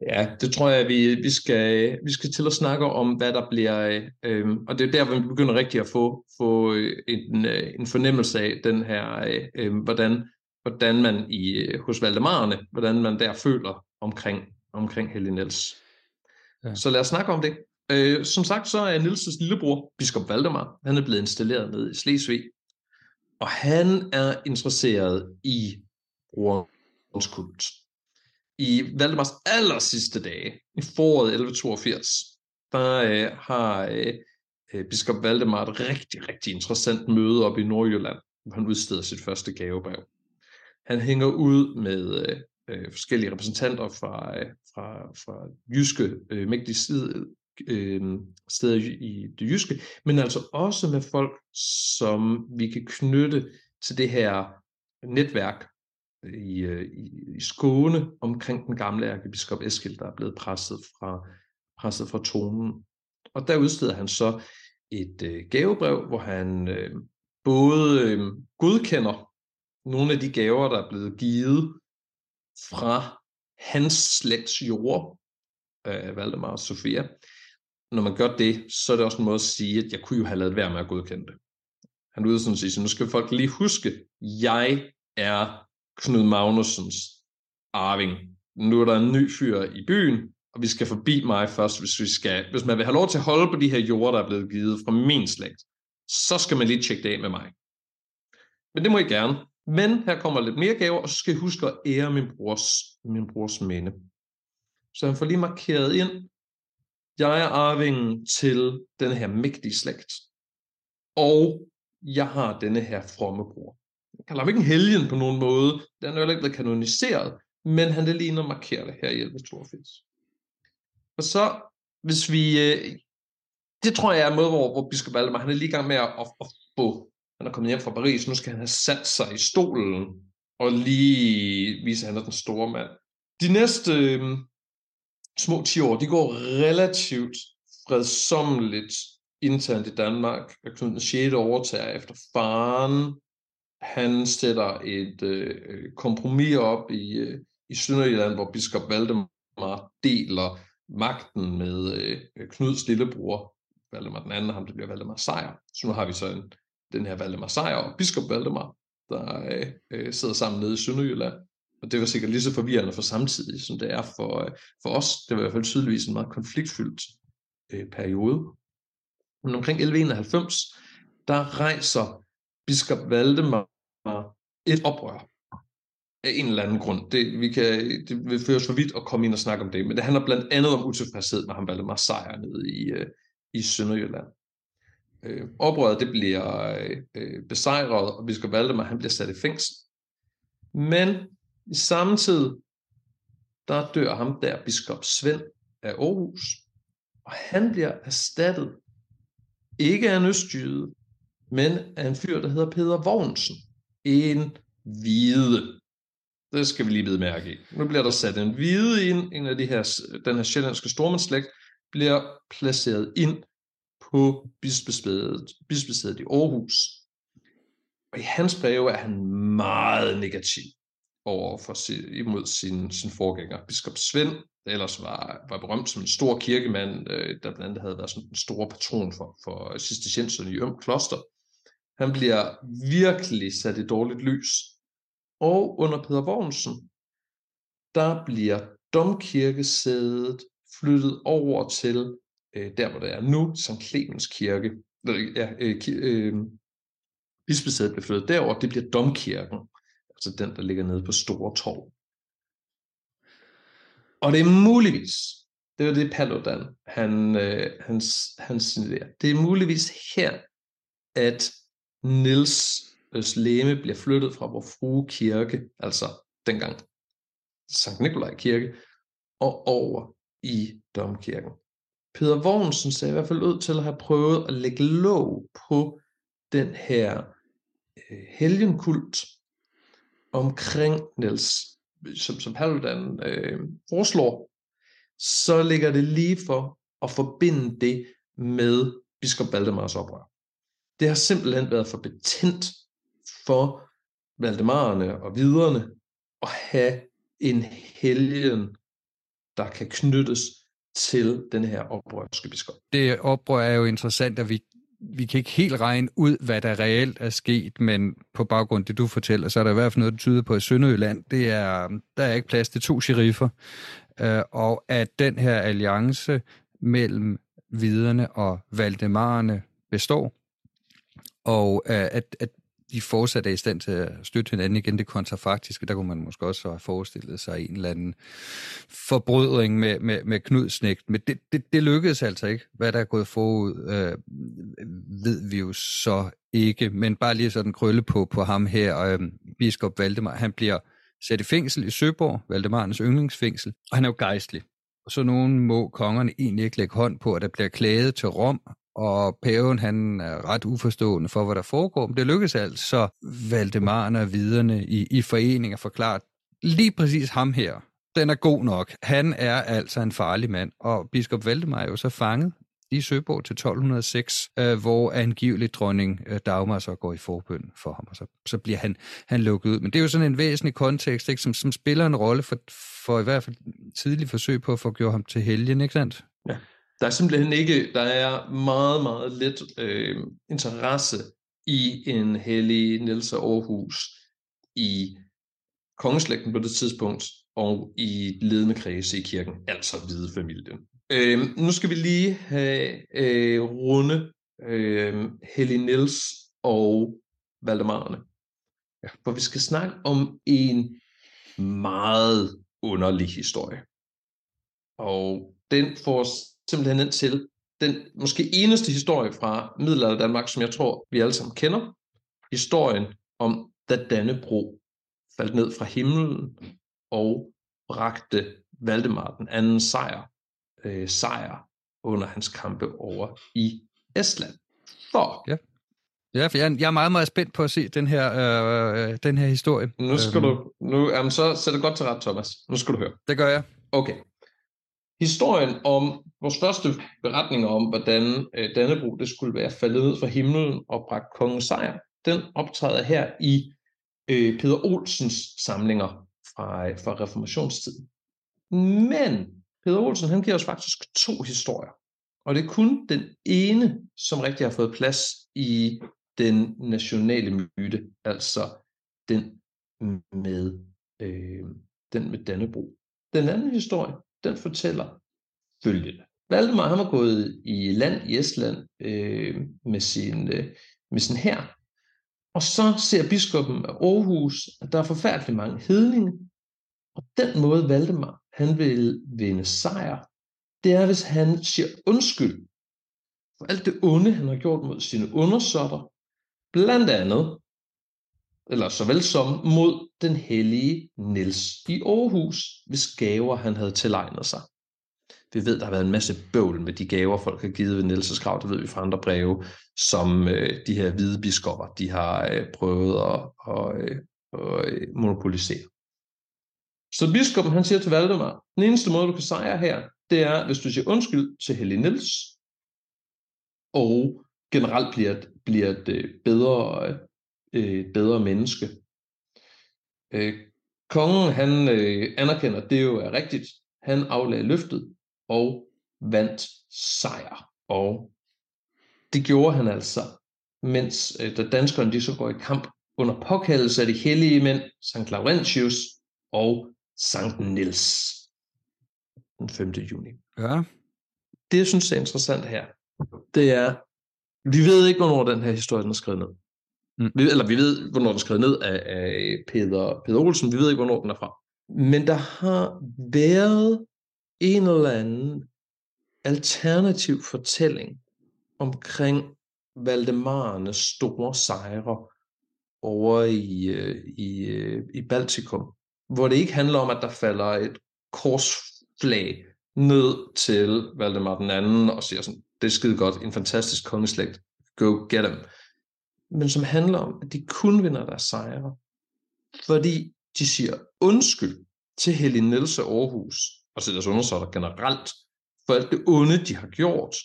Ja, det tror jeg, vi, vi, skal, vi skal til at snakke om, hvad der bliver, øh, og det er der, hvor vi begynder rigtig at få, få en, øh, en fornemmelse af den her, øh, hvordan, hvordan man i, øh, hos Valdemarerne, hvordan man der føler omkring, omkring Helge Niels. Ja. Så lad os snakke om det. Øh, som sagt, så er Nielses lillebror, biskop Valdemar, han er blevet installeret ned i Slesvig, og han er interesseret i brorens kult. I Valdemars aller sidste dage, i foråret 1182, der øh, har øh, øh, biskop Valdemar et rigtig, rigtig interessant møde op i Nordjylland, hvor han udsteder sit første gavebrev. Han hænger ud med øh, øh forskellige repræsentanter fra, øh, fra, fra jyske øh, mægtige side, øh, steder i det jyske, men altså også med folk, som vi kan knytte til det her netværk i, øh, i, i Skåne omkring den gamle ærkebiskop Eskild, der er blevet presset fra, presset fra tonen. Og der udsteder han så et øh, gavebrev, hvor han øh, både øh, godkender nogle af de gaver, der er blevet givet fra hans slægts jord, øh, Valdemar og Sofia. Når man gør det, så er det også en måde at sige, at jeg kunne jo have lavet være med at godkende det. Han er ude sådan at sige, så nu skal folk lige huske, jeg er Knud Magnusens arving. Nu er der en ny fyr i byen, og vi skal forbi mig først, hvis vi skal. Hvis man vil have lov til at holde på de her jorder, der er blevet givet fra min slægt, så skal man lige tjekke det af med mig. Men det må I gerne. Men her kommer lidt mere gaver, og så skal I huske at ære min brors, min brors minde. Så han får lige markeret ind, jeg er arvingen til den her mægtige slægt. Og jeg har denne her fromme bror. Kalder ham ikke en helgen på nogen måde. Den er jo ikke blevet kanoniseret, men han er lige inde og markere det her i 1182. Og så, hvis vi... Øh, det tror jeg er en måde, hvor, hvor biskop Valdemar, han er lige i gang med at, at, at få han er kommet hjem fra Paris, nu skal han have sat sig i stolen og lige vise, at han er den store mand. De næste øh, små 10 år, de går relativt fredsommeligt internt i Danmark. Knud 6. overtager efter faren. Han sætter et øh, kompromis op i, øh, i Sønderjylland, hvor biskop Valdemar deler magten med øh, Knuds lillebror, Valdemar den anden, ham det bliver Valdemar Sejr. Så nu har vi så en, den her Valdemar Sejr og biskop Valdemar, der øh, øh, sidder sammen nede i Sønderjylland. Og det var sikkert lige så forvirrende for samtidig, som det er for, øh, for os. Det var i hvert fald tydeligvis en meget konfliktfyldt øh, periode. Men omkring 1191, der rejser biskop Valdemar et oprør af en eller anden grund. Det, vi kan, det vil føre os for vidt at komme ind og snakke om det, men det handler blandt andet om utilfredshed med ham Valdemar Sejr nede i, øh, i Sønderjylland. Øh, oprøret det bliver øh, øh, besejret, og biskop Valdemar han bliver sat i fængsel. Men i samme tid, der dør ham der biskop Svend af Aarhus, og han bliver erstattet ikke af en østjyde, men af en fyr, der hedder Peter Vognsen. En hvide. Det skal vi lige vide mærke i. Nu bliver der sat en hvide ind, en af de her, den her sjællandske stormandslægt, bliver placeret ind på bispesædet, bispesædet i Aarhus. Og i hans breve er han meget negativ over for sin, imod sin, sin forgænger, biskop Svend, der ellers var, var berømt som en stor kirkemand, øh, der blandt andet havde været sådan en stor patron for, for cistercienserne i Øm Kloster. Han bliver virkelig sat i dårligt lys. Og under Peter Vognsen, der bliver domkirkesædet flyttet over til øh, der hvor det er nu, St. Clemens Kirke, ja, øh, øh, bispesædet blev flyttet derover, det bliver domkirken, altså den, der ligger nede på Store Torv. Og det er muligvis, det var det Paludan, han, øh, hans, hans signalerer, det er muligvis her, at Nils læme bliver flyttet fra vor frue kirke, altså dengang Sankt Nikolaj kirke, og over i domkirken. Peter Vognsen ser i hvert fald ud til at have prøvet at lægge låg på den her øh, helgenkult omkring Niels, som, som Paludan øh, foreslår, så ligger det lige for at forbinde det med biskop Valdemars oprør. Det har simpelthen været for betændt for Valdemarerne og viderne at have en helgen, der kan knyttes til den her oprørske biskop. Det oprør er jo interessant, at vi, vi kan ikke helt regne ud, hvad der reelt er sket, men på baggrund af det, du fortæller, så er der i hvert fald noget, der tyder på, at Sønderjylland, det er, der er ikke plads til to sheriffer, øh, og at den her alliance mellem viderne og Valdemarerne består, og øh, at, at de fortsat er i stand til at støtte hinanden igen, det kontrafaktiske, der kunne man måske også have forestillet sig en eller anden forbrydring med, med, med knudsnægt, men det, det, det lykkedes altså ikke. Hvad der er gået forud, øh, ved vi jo så ikke, men bare lige sådan krølle på, på ham her, øh, biskop Valdemar, han bliver sat i fængsel i Søborg, Valdemarens yndlingsfængsel, og han er jo gejstlig. Og så nogen må kongerne egentlig ikke lægge hånd på, at der bliver klaget til Rom, og paven han er ret uforstående for, hvad der foregår. Men det lykkes altså Valdemarne og viderne i, i foreninger forklart lige præcis ham her. Den er god nok. Han er altså en farlig mand, og biskop Valdemar er jo så fanget i Søborg til 1206, øh, hvor angiveligt dronning øh, Dagmar så går i forbøn for ham, og så, så bliver han, han lukket ud. Men det er jo sådan en væsentlig kontekst, ikke, som, som spiller en rolle for, for i hvert fald tidlig forsøg på at få gjort ham til helgen, ikke sandt? Ja. Der er simpelthen ikke, der er meget, meget lidt øh, interesse i en hellig Niels af Aarhus i kongeslægten på det tidspunkt, og i ledende kredse i kirken, altså hvide familien. Øh, nu skal vi lige have øh, runde øh, Hellig Niels og Valdemarerne. Ja. For vi skal snakke om en meget underlig historie. Og den får simpelthen ind til den måske eneste historie fra middelalder Danmark, som jeg tror, vi alle sammen kender. Historien om, da Dannebro faldt ned fra himlen og bragte Valdemar den anden sejr, øh, sejr under hans kampe over i Estland. For ja. Ja, for jeg, jeg er meget, meget spændt på at se den her, øh, øh den her historie. Nu skal øhm. du, nu, jamen, så sæt det godt til ret, Thomas. Nu skal du høre. Det gør jeg. Okay. Historien om vores første beretninger om, hvordan øh, Dannebro det skulle være faldet ned fra himlen og bragt kongen sejr, den optræder her i øh, Peter Olsens samlinger fra, øh, fra reformationstiden. Men Peter Olsen han giver os faktisk to historier. Og det er kun den ene, som rigtig har fået plads i den nationale myte, altså den med, øh, den med Dannebro. Den anden historie, den fortæller følgende. Valdemar han var gået i land i Estland øh, med sin, øh, med sin hær, og så ser biskoppen af Aarhus, at der er forfærdeligt mange hedninge, og den måde Valdemar han vil vinde sejr, det er, hvis han siger undskyld for alt det onde, han har gjort mod sine undersåtter, blandt andet, eller såvel som mod den hellige Niels i Aarhus, hvis gaver han havde tilegnet sig. Vi ved, der har været en masse bøvl med de gaver, folk har givet ved Niels' grav, det ved vi fra andre breve, som øh, de her hvide biskopper, de har øh, prøvet at, at, øh, at, øh, monopolisere. Så biskoppen han siger til Valdemar, den eneste måde, du kan sejre her, det er, hvis du siger undskyld til Hellig Niels, og generelt bliver et, bliver et bedre, øh, øh, bedre menneske. Øh, kongen han øh, anerkender, det jo er rigtigt. Han aflagde løftet og vandt sejr. Og det gjorde han altså, mens øh, da danskerne de så går i kamp under påkaldelse af de hellige mænd, St. Laurentius og Sankt Niels den 5. juni. Ja. Det, jeg synes er interessant her, det er, vi ved ikke, hvornår den her historie den er skrevet ned. Mm. Vi, eller vi ved, hvornår den er skrevet ned af, af Peter, Peter Olsen. Vi ved ikke, hvornår den er fra. Men der har været en eller anden alternativ fortælling omkring Valdemarernes store sejre over i, øh, i, øh, i Baltikum, hvor det ikke handler om, at der falder et korsflag ned til Valdemar den anden og siger sådan, det er skide godt, en fantastisk kongeslægt, go get them. Men som handler om, at de kun vinder deres sejre, fordi de siger undskyld til Hellig Niels af Aarhus, og til deres undersøgter generelt, for alt det onde, de har gjort,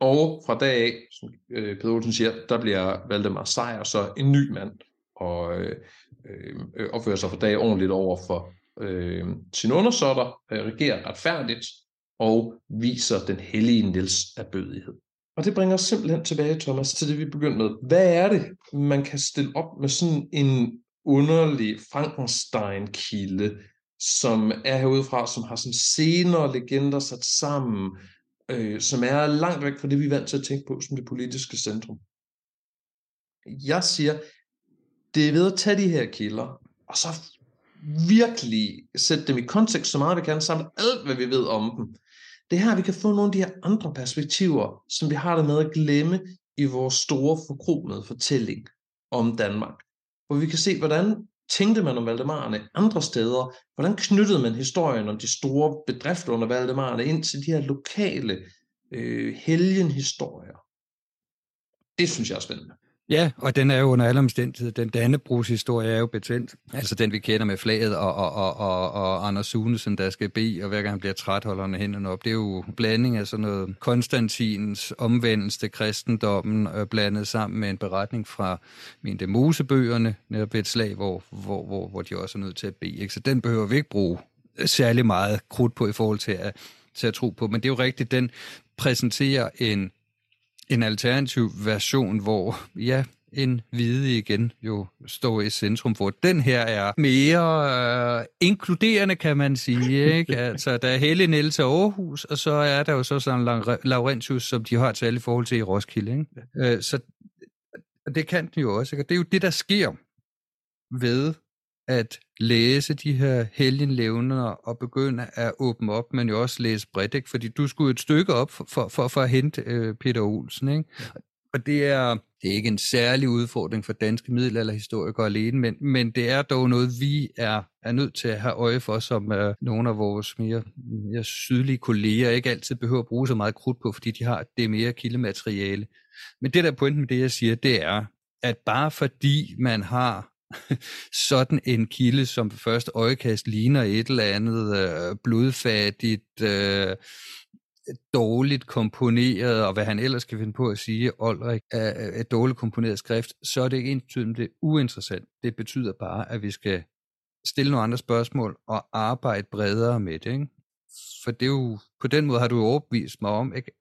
Og fra dag af, som øh, Peter Olsen siger, der bliver Valdemar Sejr så en ny mand, og øh, øh, opfører sig fra dag ordentligt over for øh, sine undersåtter, øh, regerer retfærdigt, og viser den hellige Nils af bødighed. Og det bringer os simpelthen tilbage, Thomas, til det vi begyndte med. Hvad er det, man kan stille op med sådan en underlig Frankenstein-kilde, som er herudefra, som har sådan senere legender sat sammen, øh, som er langt væk fra det, vi er vant til at tænke på som det politiske centrum. Jeg siger, det er ved at tage de her kilder, og så virkelig sætte dem i kontekst så meget vi kan, samle alt, hvad vi ved om dem. Det er her, vi kan få nogle af de her andre perspektiver, som vi har der med at glemme i vores store forkromede fortælling om Danmark. Hvor vi kan se, hvordan tænkte man om Valdemarerne andre steder? Hvordan knyttede man historien om de store bedrifter under Valdemarerne ind til de her lokale øh, helgenhistorier? Det synes jeg er spændende. Ja, og den er jo under alle omstændigheder, den Dannebrugs historie er jo betændt. Altså den, vi kender med flaget og, og, og, og, og Anders Sunesen, der skal bede, og hver gang han bliver træt, holder han hænderne op. Det er jo blanding af sådan noget Konstantins omvendelse kristendommen, øh, blandet sammen med en beretning fra min Mosebøgerne, netop ved et slag, hvor, hvor, hvor, hvor de også er nødt til at bede. Ikke? Så den behøver vi ikke bruge særlig meget krudt på i forhold til at, til at tro på. Men det er jo rigtigt, den præsenterer en en alternativ version, hvor ja, en hvide igen jo står i centrum, hvor den her er mere øh, inkluderende, kan man sige. *laughs* Ikke? Altså, der er Helle Niels til Aarhus, og så er der jo så sådan Laurentius, som de har til i forhold til i Roskilde. Ikke? Øh, så det kan den jo også. Ikke? det er jo det, der sker ved at læse de her helgenlevner og begynde at åbne op, men jo også læse bredt, ikke? fordi du skulle et stykke op for, for, for, for at hente øh, Peter Olsen. Ikke? Og det er, det er ikke en særlig udfordring for danske middelalderhistorikere alene, men, men det er dog noget, vi er, er nødt til at have øje for, som uh, nogle af vores mere, mere sydlige kolleger ikke altid behøver at bruge så meget krudt på, fordi de har det mere kildemateriale. Men det der pointen med det, jeg siger, det er, at bare fordi man har *laughs* sådan en kilde, som på første øjekast ligner et eller andet øh, blodfattigt, øh, dårligt komponeret, og hvad han ellers kan finde på at sige, Olrik, er et dårligt komponeret skrift, så er det ikke ensbetydende, det er uinteressant. Det betyder bare, at vi skal stille nogle andre spørgsmål og arbejde bredere med det. Ikke? For det er jo, på den måde har du jo overbevist mig om, ikke,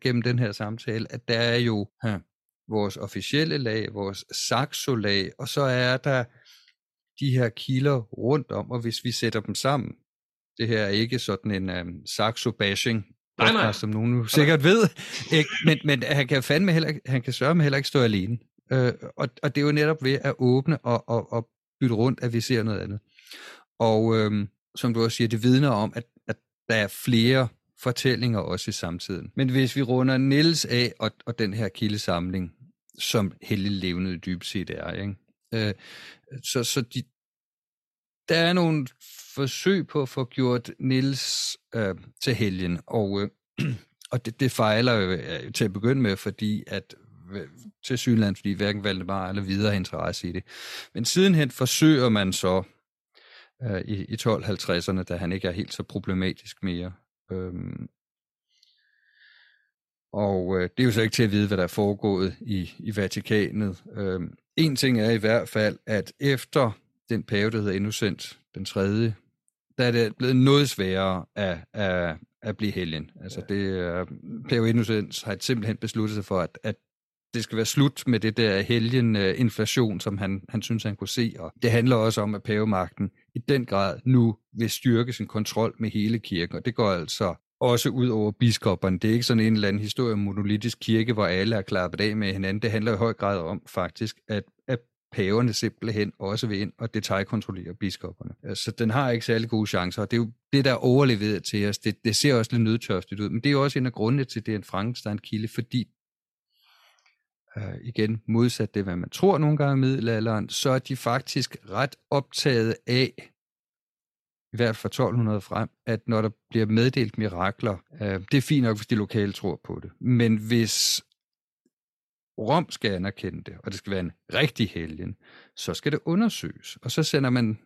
gennem den her samtale, at der er jo, hm, vores officielle lag, vores saxolag, og så er der de her kilder rundt om, og hvis vi sætter dem sammen, det her er ikke sådan en um, saxo-bashing, nej, nej. som nogen nu sikkert ved, ikke? Men, men han kan fandme heller, han kan sørge med heller ikke stå alene. Øh, og, og det er jo netop ved at åbne og, og, og bytte rundt, at vi ser noget andet. Og øhm, som du også siger, det vidner om, at, at der er flere fortællinger også i samtiden. Men hvis vi runder Niels af og, og den her kildesamling, som Helle levende dybest set er. Ikke? Øh, så så de, der er nogle forsøg på at få gjort Nils øh, til helgen, og, øh, *clears throat* og det, det fejler jo øh, til at begynde med, fordi at øh, til Sydland, fordi hverken Valdemar eller videre interesse i det. Men sidenhen forsøger man så øh, i, i 1250'erne, da han ikke er helt så problematisk mere, øh, og øh, det er jo så ikke til at vide, hvad der er foregået i, i Vatikanet. Øh, en ting er i hvert fald, at efter den pave, der hedder Innocent den tredje, der er det blevet noget sværere at, at, at blive helgen. Altså det, øh, pave Innocent har simpelthen besluttet sig for, at, at det skal være slut med det der helgen uh, inflation, som han, han synes, han kunne se. Og det handler også om, at pavemagten i den grad nu vil styrke sin kontrol med hele kirken. Og det går altså også ud over biskopperne. Det er ikke sådan en eller anden historie om monolitisk kirke, hvor alle er klappet af med hinanden. Det handler i høj grad om faktisk, at, at paverne simpelthen også vil ind og detaljkontrollere biskopperne. Så den har ikke særlig gode chancer, og det er jo det, der er overleveret til os. Det, det ser også lidt nødtørstigt ud, men det er jo også en af grundene til, at det er en Frankenstein-kilde, fordi øh, igen modsat det, hvad man tror nogle gange i middelalderen, så er de faktisk ret optaget af, i hvert fra 1200 frem, at når der bliver meddelt mirakler, øh, det er fint nok, hvis de lokale tror på det. Men hvis Rom skal anerkende det, og det skal være en rigtig helgen, så skal det undersøges. Og så sender man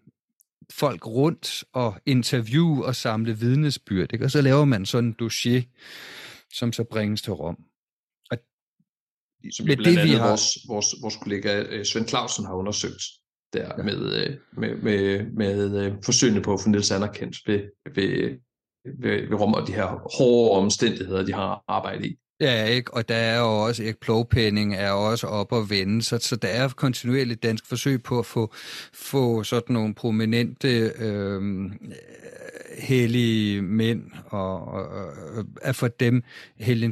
folk rundt og interview og samle vidnesbyrd, ikke? og så laver man sådan en dossier, som så bringes til Rom. som det, blandt det, andet har... vores, vores, vores kollega øh, Svend Clausen har undersøgt der ja. med, øh, med, med, med, med forsøgene på at få Niels anerkendt ved, ved, ved, ved Rom og de her hårde omstændigheder, de har arbejdet i. Ja, ikke? og der er jo også, ikke, plovpenning er også op og vende, så, så der er kontinuerligt dansk forsøg på at få, få sådan nogle prominente øh, hellige mænd og, og, og at få dem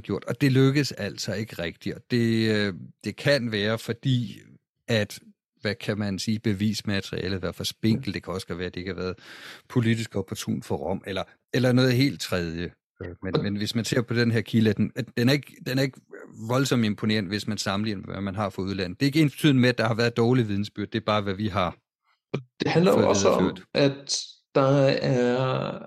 gjort. Og det lykkes altså ikke rigtigt. Og det, øh, det kan være, fordi at hvad kan man sige, bevismaterialet være for spinkel. Det kan også være, at det ikke har været politisk opportun for Rom, eller, eller noget helt tredje. Øh, men, men hvis man ser på den her kilde, den, den, er ikke, den er ikke voldsomt imponerende, hvis man sammenligner, hvad man har for udlandet. Det er ikke ens betydende med, at der har været dårlig vidensbyrd. Det er bare, hvad vi har. Det handler jo også om, at der er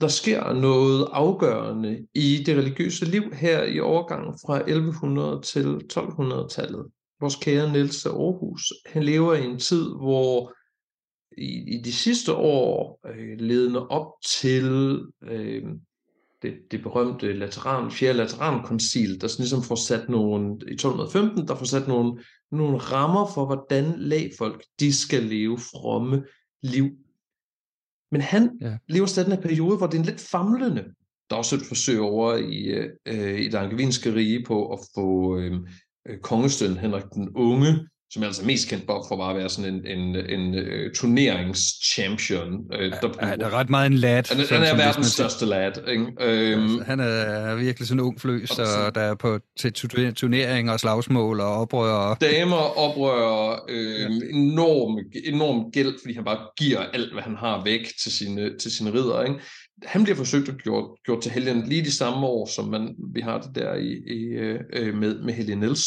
der sker noget afgørende i det religiøse liv her i overgangen fra 1100 til 1200-tallet. Vores kære Niels af Aarhus, han lever i en tid, hvor i, i de sidste år, øh, ledende op til øh, det, det berømte Lateran, fjerde Laterankoncil, der sådan ligesom får sat nogle, i 1215, der får sat nogle, nogle rammer for, hvordan lagfolk, de skal leve fromme liv. Men han ja. lever stadig den her periode, hvor det er en lidt famlende. Der er også et forsøg over i, øh, i det angevinske rige på at få øh, øh kongestøn Henrik den Unge som er altså mest kendt for, for bare at være sådan en, en, en uh, turneringschampion. Uh, der, ja, han er ret meget en lad. Han, han er verdens største lad. Ikke? Altså, han er virkelig sådan en ung fløs, og der er på til turnering og slagsmål og oprør. Damer oprører øh, ja. enorm, enorm gæld, fordi han bare giver alt, hvad han har væk til sine, til sine ridder. Ikke? Han bliver forsøgt at gjort, gjort til helgen lige de samme år, som man, vi har det der i, i, øh, med, med Helge Niels.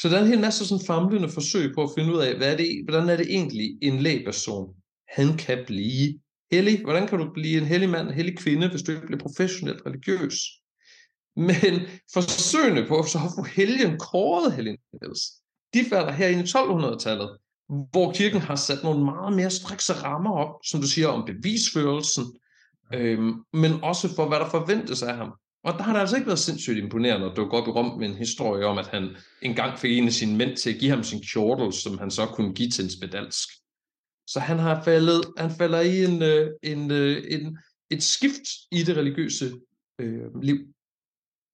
Så der er en hel masse sådan famlende forsøg på at finde ud af, hvad er det, hvordan er det egentlig en lægperson, han kan blive hellig. Hvordan kan du blive en hellig mand, en hellig kvinde, hvis du ikke bliver professionelt religiøs? Men forsøgene på så at få helgen kåret helgen, de falder her ind i 1200-tallet, hvor kirken har sat nogle meget mere strikse rammer op, som du siger, om bevisførelsen, øhm, men også for, hvad der forventes af ham. Og der har det altså ikke været sindssygt imponerende at dukke op i Rom med en historie om, at han engang fik en af sine mænd til at give ham sin kjortel, som han så kunne give til en spedalsk. Så han har faldet, han falder i en, øh, en, øh, en, et skift i det religiøse øh, liv.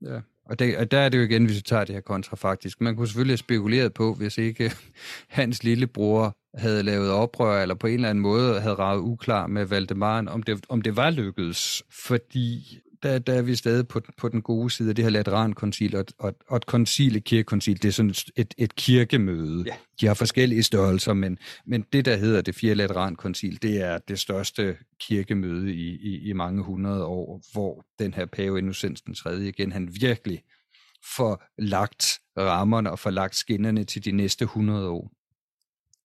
Ja, og, det, og der er det jo igen, hvis vi tager det her kontrafaktisk. Man kunne selvfølgelig have spekuleret på, hvis ikke *laughs* hans lillebror havde lavet oprør, eller på en eller anden måde havde ravet uklar med Valdemaren, om det, om det var lykkedes. Fordi der, der er vi stadig på, på den gode side af det her Laterankoncil, og, og, og et koncil, et kirkekoncil, det er sådan et, et kirkemøde. Ja. De har forskellige størrelser, men, men det, der hedder det fjerde Laterankoncil, det er det største kirkemøde i, i, i mange hundrede år, hvor den her pave Innocens den tredje igen, han virkelig får lagt rammerne og får lagt skinnerne til de næste 100 år.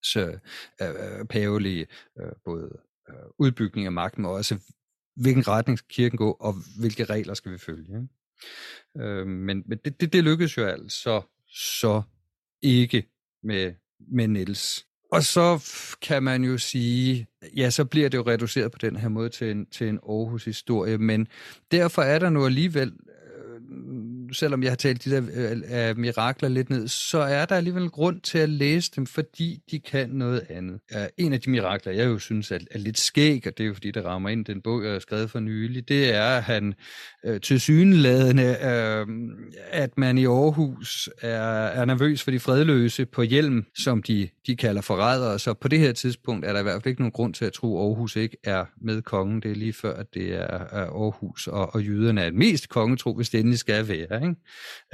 Så øh, øh, øh, øh, både øh, udbygning af magten, men også hvilken retning skal kirken gå, og hvilke regler skal vi følge. Ikke? Øh, men men det, det, det lykkedes jo altså så ikke med, med Niels. Og så kan man jo sige, ja, så bliver det jo reduceret på den her måde til en, til en Aarhus-historie, men derfor er der nu alligevel øh, selvom jeg har talt de der øh, mirakler lidt ned, så er der alligevel grund til at læse dem, fordi de kan noget andet. Ja, en af de mirakler, jeg jo synes er, er lidt skæg, og det er jo fordi, det rammer ind den bog, jeg har skrevet for nylig, det er, at han øh, til syneladende, øh, at man i Aarhus er, er nervøs for de fredløse på hjelm, som de, de kalder forrædere. Så på det her tidspunkt er der i hvert fald ikke nogen grund til at tro, at Aarhus ikke er med kongen. Det er lige før, at det er, er Aarhus, og, og jyderne er mest kongetro, hvis det endelig skal være. Ikke?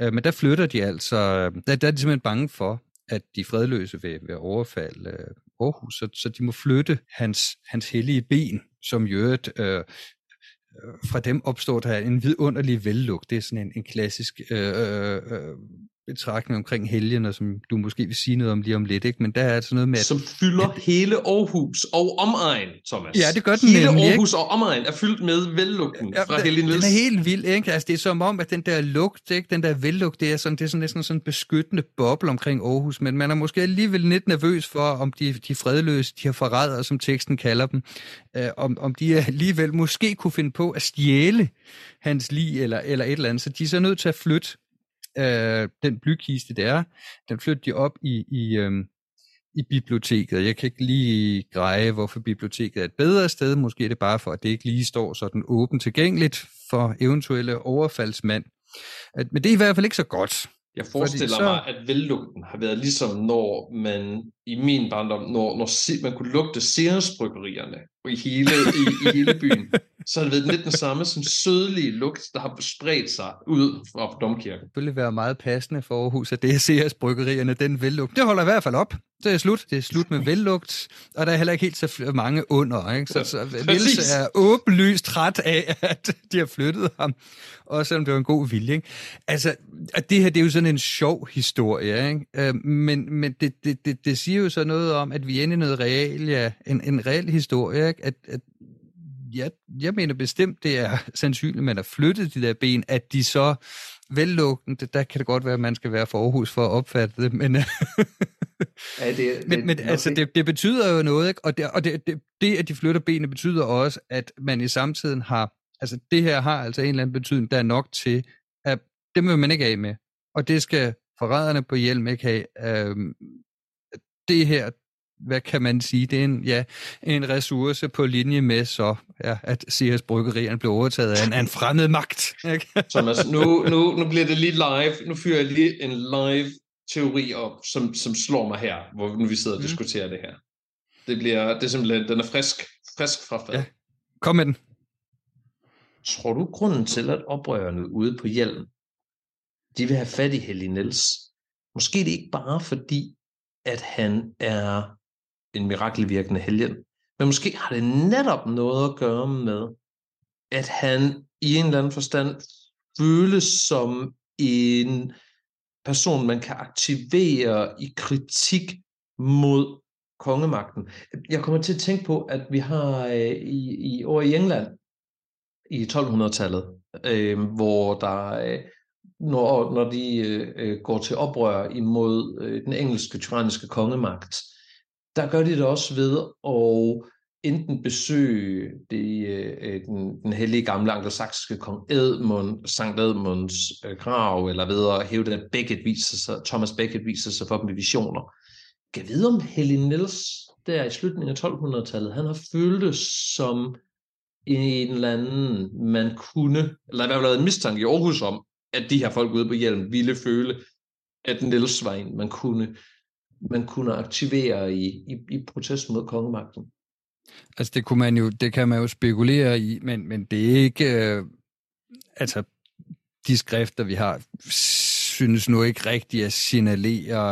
Øh, men der flytter de altså, øh, der, der er de simpelthen bange for, at de fredløse vil, vil overfalde øh, Aarhus, så, så de må flytte hans, hans hellige ben, som i øvrigt øh, øh fra dem opstår der en vidunderlig vellugt. Det er sådan en, en klassisk øh, øh, øh betragtning omkring helgen, som du måske vil sige noget om lige om lidt, ikke? men der er altså noget med... At, som fylder at, hele Aarhus og omegn, Thomas. Ja, det gør den Hele nemlig, Aarhus ikke? og omegn er fyldt med vellugten ja, fra Helgen Den er helt vild, ikke? Altså, det er som om, at den der lugt, ikke? den der vellugt, det er, sådan, det er sådan næsten sådan en beskyttende boble omkring Aarhus, men man er måske alligevel lidt nervøs for, om de, de fredløse, de har forrædere, som teksten kalder dem, øh, om, om de alligevel måske kunne finde på at stjæle hans lig eller, eller et eller andet, så de er så nødt til at flytte øh, den blykiste, det er, den flytter de op i, i, øh, i biblioteket. Jeg kan ikke lige greje, hvorfor biblioteket er et bedre sted. Måske er det bare for, at det ikke lige står sådan åbent tilgængeligt for eventuelle overfaldsmand. Men det er i hvert fald ikke så godt. Jeg forestiller så... mig, at vellugten har været ligesom når man i min barndom, når, når man kunne lugte Ceres-bryggerierne i hele, i, i hele byen, så har det været lidt den samme sådan sødlige lugt, der har spredt sig ud fra domkirken. Det ville være meget passende for Aarhus, at det er Ceres-bryggerierne, den vellugt. Det holder i hvert fald op. Det er slut. Det er slut med vellugt, og der er heller ikke helt så mange under. Ikke? Så, så Niels er åbenlyst træt af, at de har flyttet ham, også selvom det var en god vilje. Ikke? Altså, at det her det er jo sådan en sjov historie, ikke? Øh, men, men det, det, det, det siger jo så noget om, at vi er inde i noget real, ja, en, en reel historie, ikke? At, at jeg, jeg mener bestemt, det er sandsynligt, at man har flyttet de der ben, at de så vellukkende, der kan det godt være, at man skal være for Aarhus for at opfatte det, men, ja, det, *laughs* men, men altså, det, det betyder jo noget, ikke? og, det, og det, det, det, at de flytter benene, betyder også, at man i samtiden har, altså det her har altså en eller anden betydning, der er nok til, at det vil man ikke af med, og det skal forræderne på hjelm ikke have. Øhm, det her, hvad kan man sige, det er en, ja, en ressource på linje med så, ja, at CS Bryggerierne blev overtaget af en, af en fremmed magt. Ikke? *laughs* Thomas, nu, nu, nu bliver det lige live. Nu fyrer jeg lige en live teori op, som, som slår mig her, hvor nu vi sidder og mm. diskuterer det her. Det bliver, det er simpelthen, den er frisk, frisk fra fad. Ja. Kom med den. Tror du, grunden til, at oprørerne ude på hjelm, de vil have fat i Helly Niels, måske det ikke bare fordi, at han er en mirakelvirkende helgen. Men måske har det netop noget at gøre med, at han i en eller anden forstand føles som en person, man kan aktivere i kritik mod kongemagten. Jeg kommer til at tænke på, at vi har øh, i, i over i England i 1200-tallet, øh, hvor der øh, når, når de øh, går til oprør imod øh, den engelske tyranniske kongemagt, der gør de det også ved at enten besøge det, øh, den, den hellige gamle anglosaksiske kong Edmund, Sankt Edmunds øh, grav, eller ved at hæve den Beckett viser sig, Thomas Beckett viser sig for dem i visioner. Kan vide om Helen Niels der i slutningen af 1200-tallet, han har følt som en eller anden, man kunne, eller i hvert fald en mistanke i Aarhus om, at de her folk ude på hjelm ville føle, at Niels var en, man kunne man kunne aktivere i, i, i protest mod kongemagten. Altså det kunne man jo, det kan man jo spekulere i, men, men det er ikke, øh, altså de skrifter vi har, synes nu ikke rigtigt at signalere,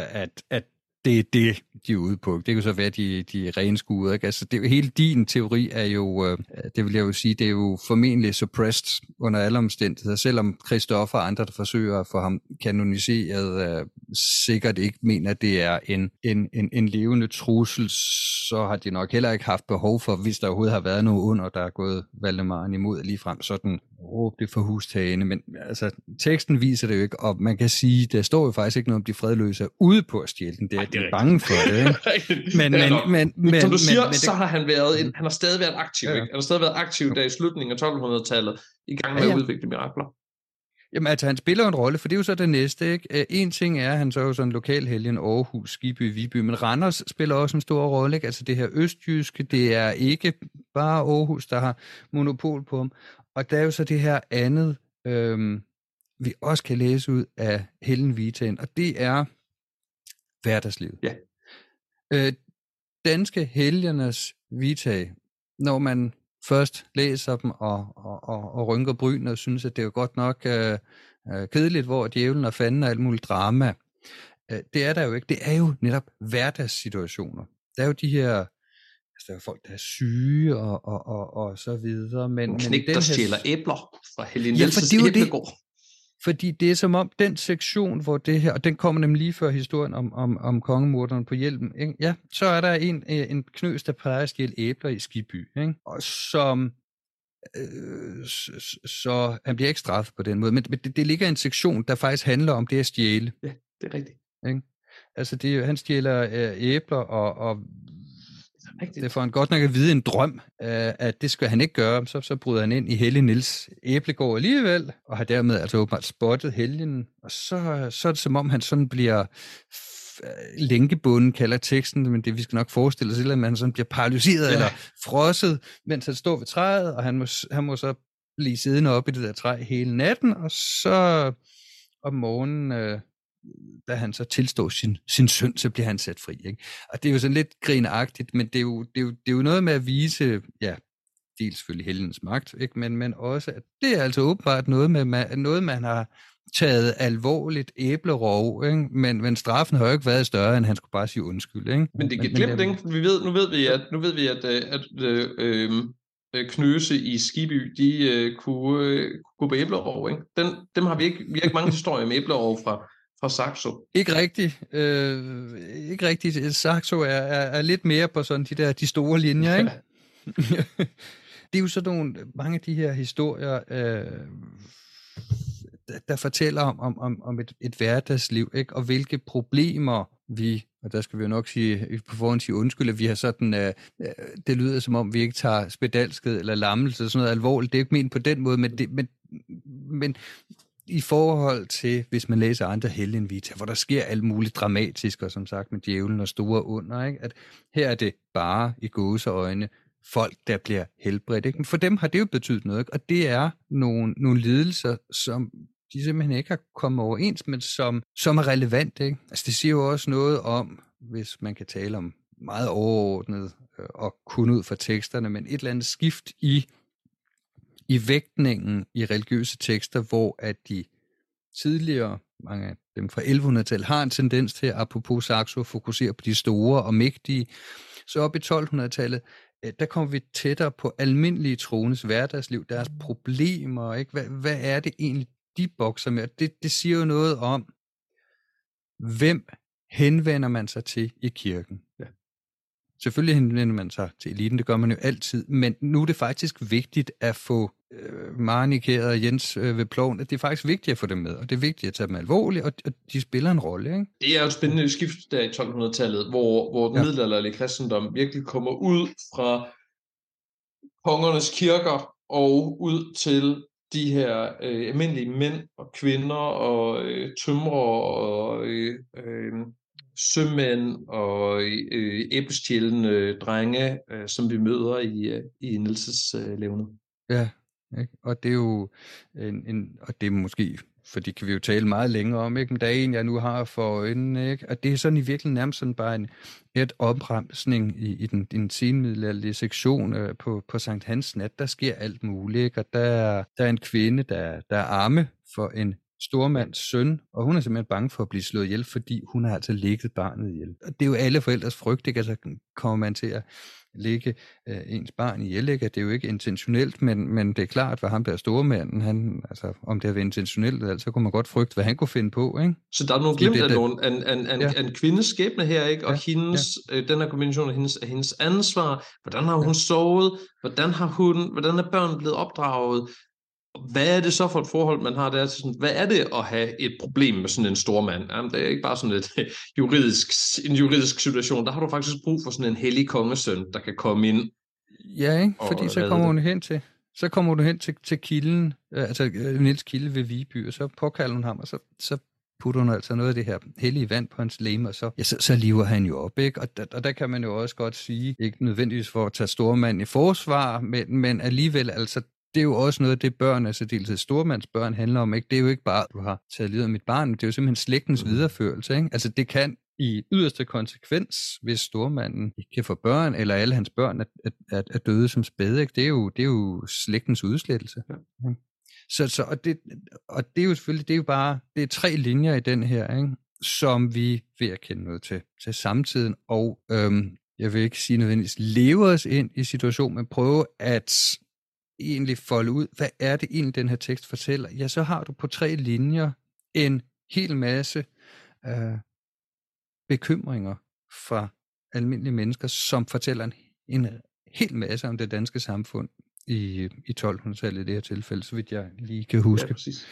øh, at, at det er det, de er ude på. Det kan jo så være, de, de renskuede. Ikke? Altså, det, hele din teori er jo, øh, det vil jeg jo sige, det er jo formentlig suppressed under alle omstændigheder, selvom Christoffer og andre, der forsøger at få ham kanoniseret, øh, sikkert ikke mener, at det er en, en, en, en levende trussel, så har de nok heller ikke haft behov for, hvis der overhovedet har været noget under, der er gået Valdemaren imod lige frem sådan råb det for hustagene, men altså, teksten viser det jo ikke, og man kan sige, der står jo faktisk ikke noget om de fredløse er ude på at stjæle den, det er, Ej, det er bange for det. Ikke? *laughs* men, men, men, men, Som du siger, men, så har han været, en, han har stadig været aktiv, ja. ikke? Han har stadig været aktiv der i slutningen af 1200-tallet, i gang med ja, ja. at udvikle mirakler. Jamen altså, han spiller en rolle, for det er jo så det næste, ikke? En ting er, at han så er jo sådan en lokal helgen, Aarhus, Skiby, Viby, men Randers spiller også en stor rolle, ikke? Altså det her østjyske, det er ikke bare Aarhus, der har monopol på ham. Og der er jo så det her andet, øhm, vi også kan læse ud af Helen Vitaen, og det er hverdagslivet. Ja. Øh, danske helgernes Vitae, når man først læser dem og, og, og, og rynker bryn og synes, at det er godt nok øh, øh, kedeligt, hvor djævlen og fanden og alt muligt drama. Øh, det er der jo ikke. Det er jo netop hverdagssituationer. Der er jo de her altså, der er folk, der er syge og, og, og, og så videre. Men, en knæk, men der stjæler æbler fra Helene ja, for det æblegård. Fordi det er som om den sektion, hvor det her, og den kommer nemlig lige før historien om, om, om kongemorderen på hjelmen, ikke? ja, så er der en, øh, en knøs, der plejer at stjæle æbler i Skiby, ikke? og som, øh, så, så han bliver ikke straffet på den måde, men det, det ligger i en sektion, der faktisk handler om det at stjæle. Ja, det er rigtigt. Ikke? Altså, det, han stjæler øh, æbler og, og det får han godt nok at vide en drøm, at det skal han ikke gøre. Så, så bryder han ind i Helge Nils æblegård alligevel, og har dermed altså åbenbart spottet helgen. Og så, så er det som om, han sådan bliver lænkebunden, kalder teksten, men det vi skal nok forestille os, at han sådan bliver paralyseret ja. eller frosset, mens han står ved træet, og han må, han må så blive siddende op i det der træ hele natten, og så om morgenen, øh, da han så tilstår sin, sin søn, så bliver han sat fri. Ikke? Og det er jo sådan lidt grinagtigt, men det er, jo, det, er jo, det er jo noget med at vise, ja, dels selvfølgelig helgens magt, ikke? Men, men også, at det er altså åbenbart noget, med, noget man har taget alvorligt æblerov, ikke? Men, men straffen har jo ikke været større, end han skulle bare sige undskyld. Ikke? Men det kan glemme ikke. Vi ved, nu ved vi, at, nu ved vi, at, øh, at, øh, øh, Knøse i Skiby, de øh, kunne øh, gå på æblerov. Ikke? Den, dem har vi ikke, vi har ikke mange historier med æblerov fra, fra Saxo. Ikke rigtigt. Øh, ikke rigtigt. Saxo er, er, er lidt mere på sådan de der de store linjer, ikke? *laughs* det er jo sådan nogle, mange af de her historier, øh, der fortæller om, om, om, om et, et hverdagsliv, ikke? og hvilke problemer vi, og der skal vi jo nok sige på forhånd sige undskyld, at vi har sådan, øh, øh, det lyder som om, vi ikke tager spedalsket eller lammelse sådan noget alvorligt. Det er ikke ment på den måde, men, det, men, men i forhold til, hvis man læser andre helgenvita, hvor der sker alt muligt dramatisk, og som sagt med djævlen og store under, ikke? at her er det bare i gåseøjne folk, der bliver helbredt. Ikke? Men for dem har det jo betydet noget, ikke? og det er nogle, nogle lidelser, som de simpelthen ikke har kommet overens, men som, som er relevant. Ikke? Altså det siger jo også noget om, hvis man kan tale om meget overordnet øh, og kun ud fra teksterne, men et eller andet skift i, i vægtningen i religiøse tekster, hvor at de tidligere, mange af dem fra 1100-tallet, har en tendens til, apropos Saxo, at fokusere på de store og mægtige. Så op i 1200-tallet, øh, der kommer vi tættere på almindelige troendes hverdagsliv, deres problemer, ikke? Hvad, hvad er det egentlig, de bokser med. Det, det siger jo noget om, hvem henvender man sig til i kirken. Ja. Selvfølgelig henvender man sig til eliten, det gør man jo altid, men nu er det faktisk vigtigt at få øh, Marnikeret og Jens øh, ved ploven, at det er faktisk vigtigt at få dem med, og det er vigtigt at tage dem alvorligt, og, og de spiller en rolle. Ikke? Det er jo et spændende skift der i 1200-tallet, hvor, hvor den ja. middelalderlige kristendom virkelig kommer ud fra kongernes kirker og ud til de her øh, almindelige mænd og kvinder og øh, tømrer og øh, øh, sømænd og øh, æblestjælende drenge, øh, som vi møder i, øh, i Nielses øh, levende. Ja, ikke? og det er jo en, en, og det er måske for det kan vi jo tale meget længere om, ikke? men der er en, jeg nu har for øjnene, ikke? og det er sådan i virkeligheden nærmest sådan bare en et opremsning i, i den, den senmiddelalderlige sektion øh, på, på Sankt Hans nat, der sker alt muligt, ikke? og der, der er en kvinde, der, der er arme for en stormands søn, og hun er simpelthen bange for at blive slået ihjel, fordi hun har altså ligget barnet ihjel. Og det er jo alle forældres frygt, ikke? Altså kommer man til at lægge øh, ens barn ihjel. Ikke? Det er jo ikke intentionelt, men, men det er klart, hvad ham der stormanden, han, altså, om det har været intentionelt, altså, så kunne man godt frygte, hvad han kunne finde på. Ikke? Så der er nogle glimt af nogle, en, en, en, ja. en kvindes skæbne her, ikke? og ja, hendes, ja. Øh, den her kombination af hendes, hendes ansvar, hvordan har hun ja. sovet, hvordan, har hun, hvordan er børn blevet opdraget, hvad er det så for et forhold, man har der sådan, hvad er det at have et problem med sådan en stor mand? Jamen, det er ikke bare sådan et *laughs* juridisk, en juridisk situation. Der har du faktisk brug for sådan en hellig kongesøn, der kan komme ind. Ja, ikke? fordi så kommer hun hen til, så kommer du hen til, til kilden, øh, altså øh, Niels Kilde ved Viby, og så påkalder hun ham, og så, så putter hun altså noget af det her hellige vand på hans leme, og så, ja, så, så lever han jo op, ikke? Og, der, og der kan man jo også godt sige, ikke nødvendigvis for at tage stormand i forsvar, men, men alligevel altså det er jo også noget af det børn, altså dels stormandsbørn handler om, ikke? Det er jo ikke bare, at du har taget livet af mit barn, det er jo simpelthen slægtens mm. videreførelse, ikke? Altså det kan i yderste konsekvens, hvis stormanden ikke kan få børn, eller alle hans børn er, er, er døde som spæde, ikke? Det, er jo, det er jo slægtens udslettelse. Ja. Så, så og, det, og det er jo selvfølgelig, det er jo bare, det er tre linjer i den her, ikke? som vi vil at kende noget til, til samtiden, og øhm, jeg vil ikke sige nødvendigvis leve os ind i situationen, men prøve at egentlig folde ud, hvad er det egentlig, den her tekst fortæller, ja, så har du på tre linjer en hel masse øh, bekymringer fra almindelige mennesker, som fortæller en, en hel masse om det danske samfund i, i 1200-tallet i det her tilfælde, så vidt jeg lige kan huske. Ja, præcis.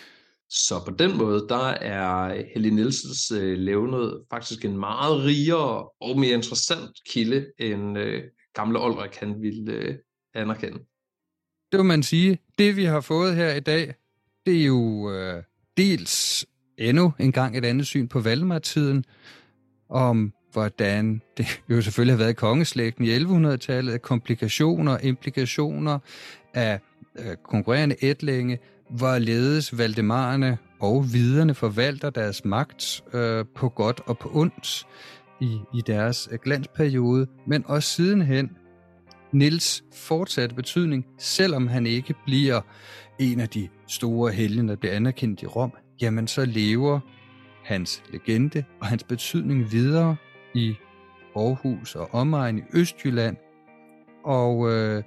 Så på den måde, der er Helge Nielsens øh, levnet faktisk en meget rigere og mere interessant kilde end øh, gamle Olrik han ville øh, anerkende. Det vil man sige. Det vi har fået her i dag, det er jo øh, dels endnu en gang et andet syn på Valdemar-tiden, om hvordan det *laughs* jo selvfølgelig har været kongeslægten i 1100-tallet, af komplikationer, implikationer af øh, konkurrerende ætlinge, hvorledes Valdemarerne og viderne forvalter deres magt øh, på godt og på ondt i, i deres øh, glansperiode, men også sidenhen Nils fortsatte betydning, selvom han ikke bliver en af de store helgener, der bliver anerkendt i Rom, jamen så lever hans legende og hans betydning videre i Aarhus og omegn i Østjylland, og øh,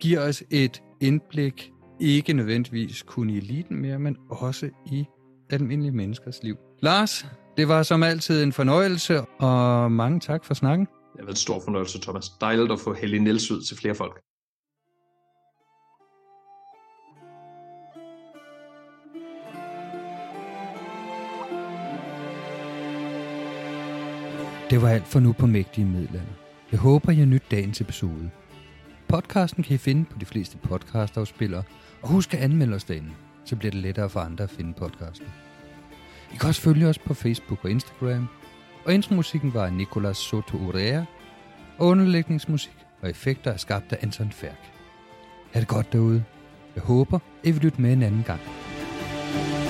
giver os et indblik, ikke nødvendigvis kun i eliten mere, men også i almindelige menneskers liv. Lars, det var som altid en fornøjelse, og mange tak for snakken. Det har været en stor fornøjelse, Thomas. Dejligt at få Helge Niels ud til flere folk. Det var alt for nu på Mægtige Middelalder. Jeg håber, I nyt dagens episode. Podcasten kan I finde på de fleste podcastafspillere, og husk at anmelde os derinde, så bliver det lettere for andre at finde podcasten. I kan også følge os på Facebook og Instagram, og intromusikken var af Nicolas Soto Urea, og underlægningsmusik og effekter er skabt af Anton Færk. Ha' det godt derude. Jeg håber, I vil lytte med en anden gang. Mom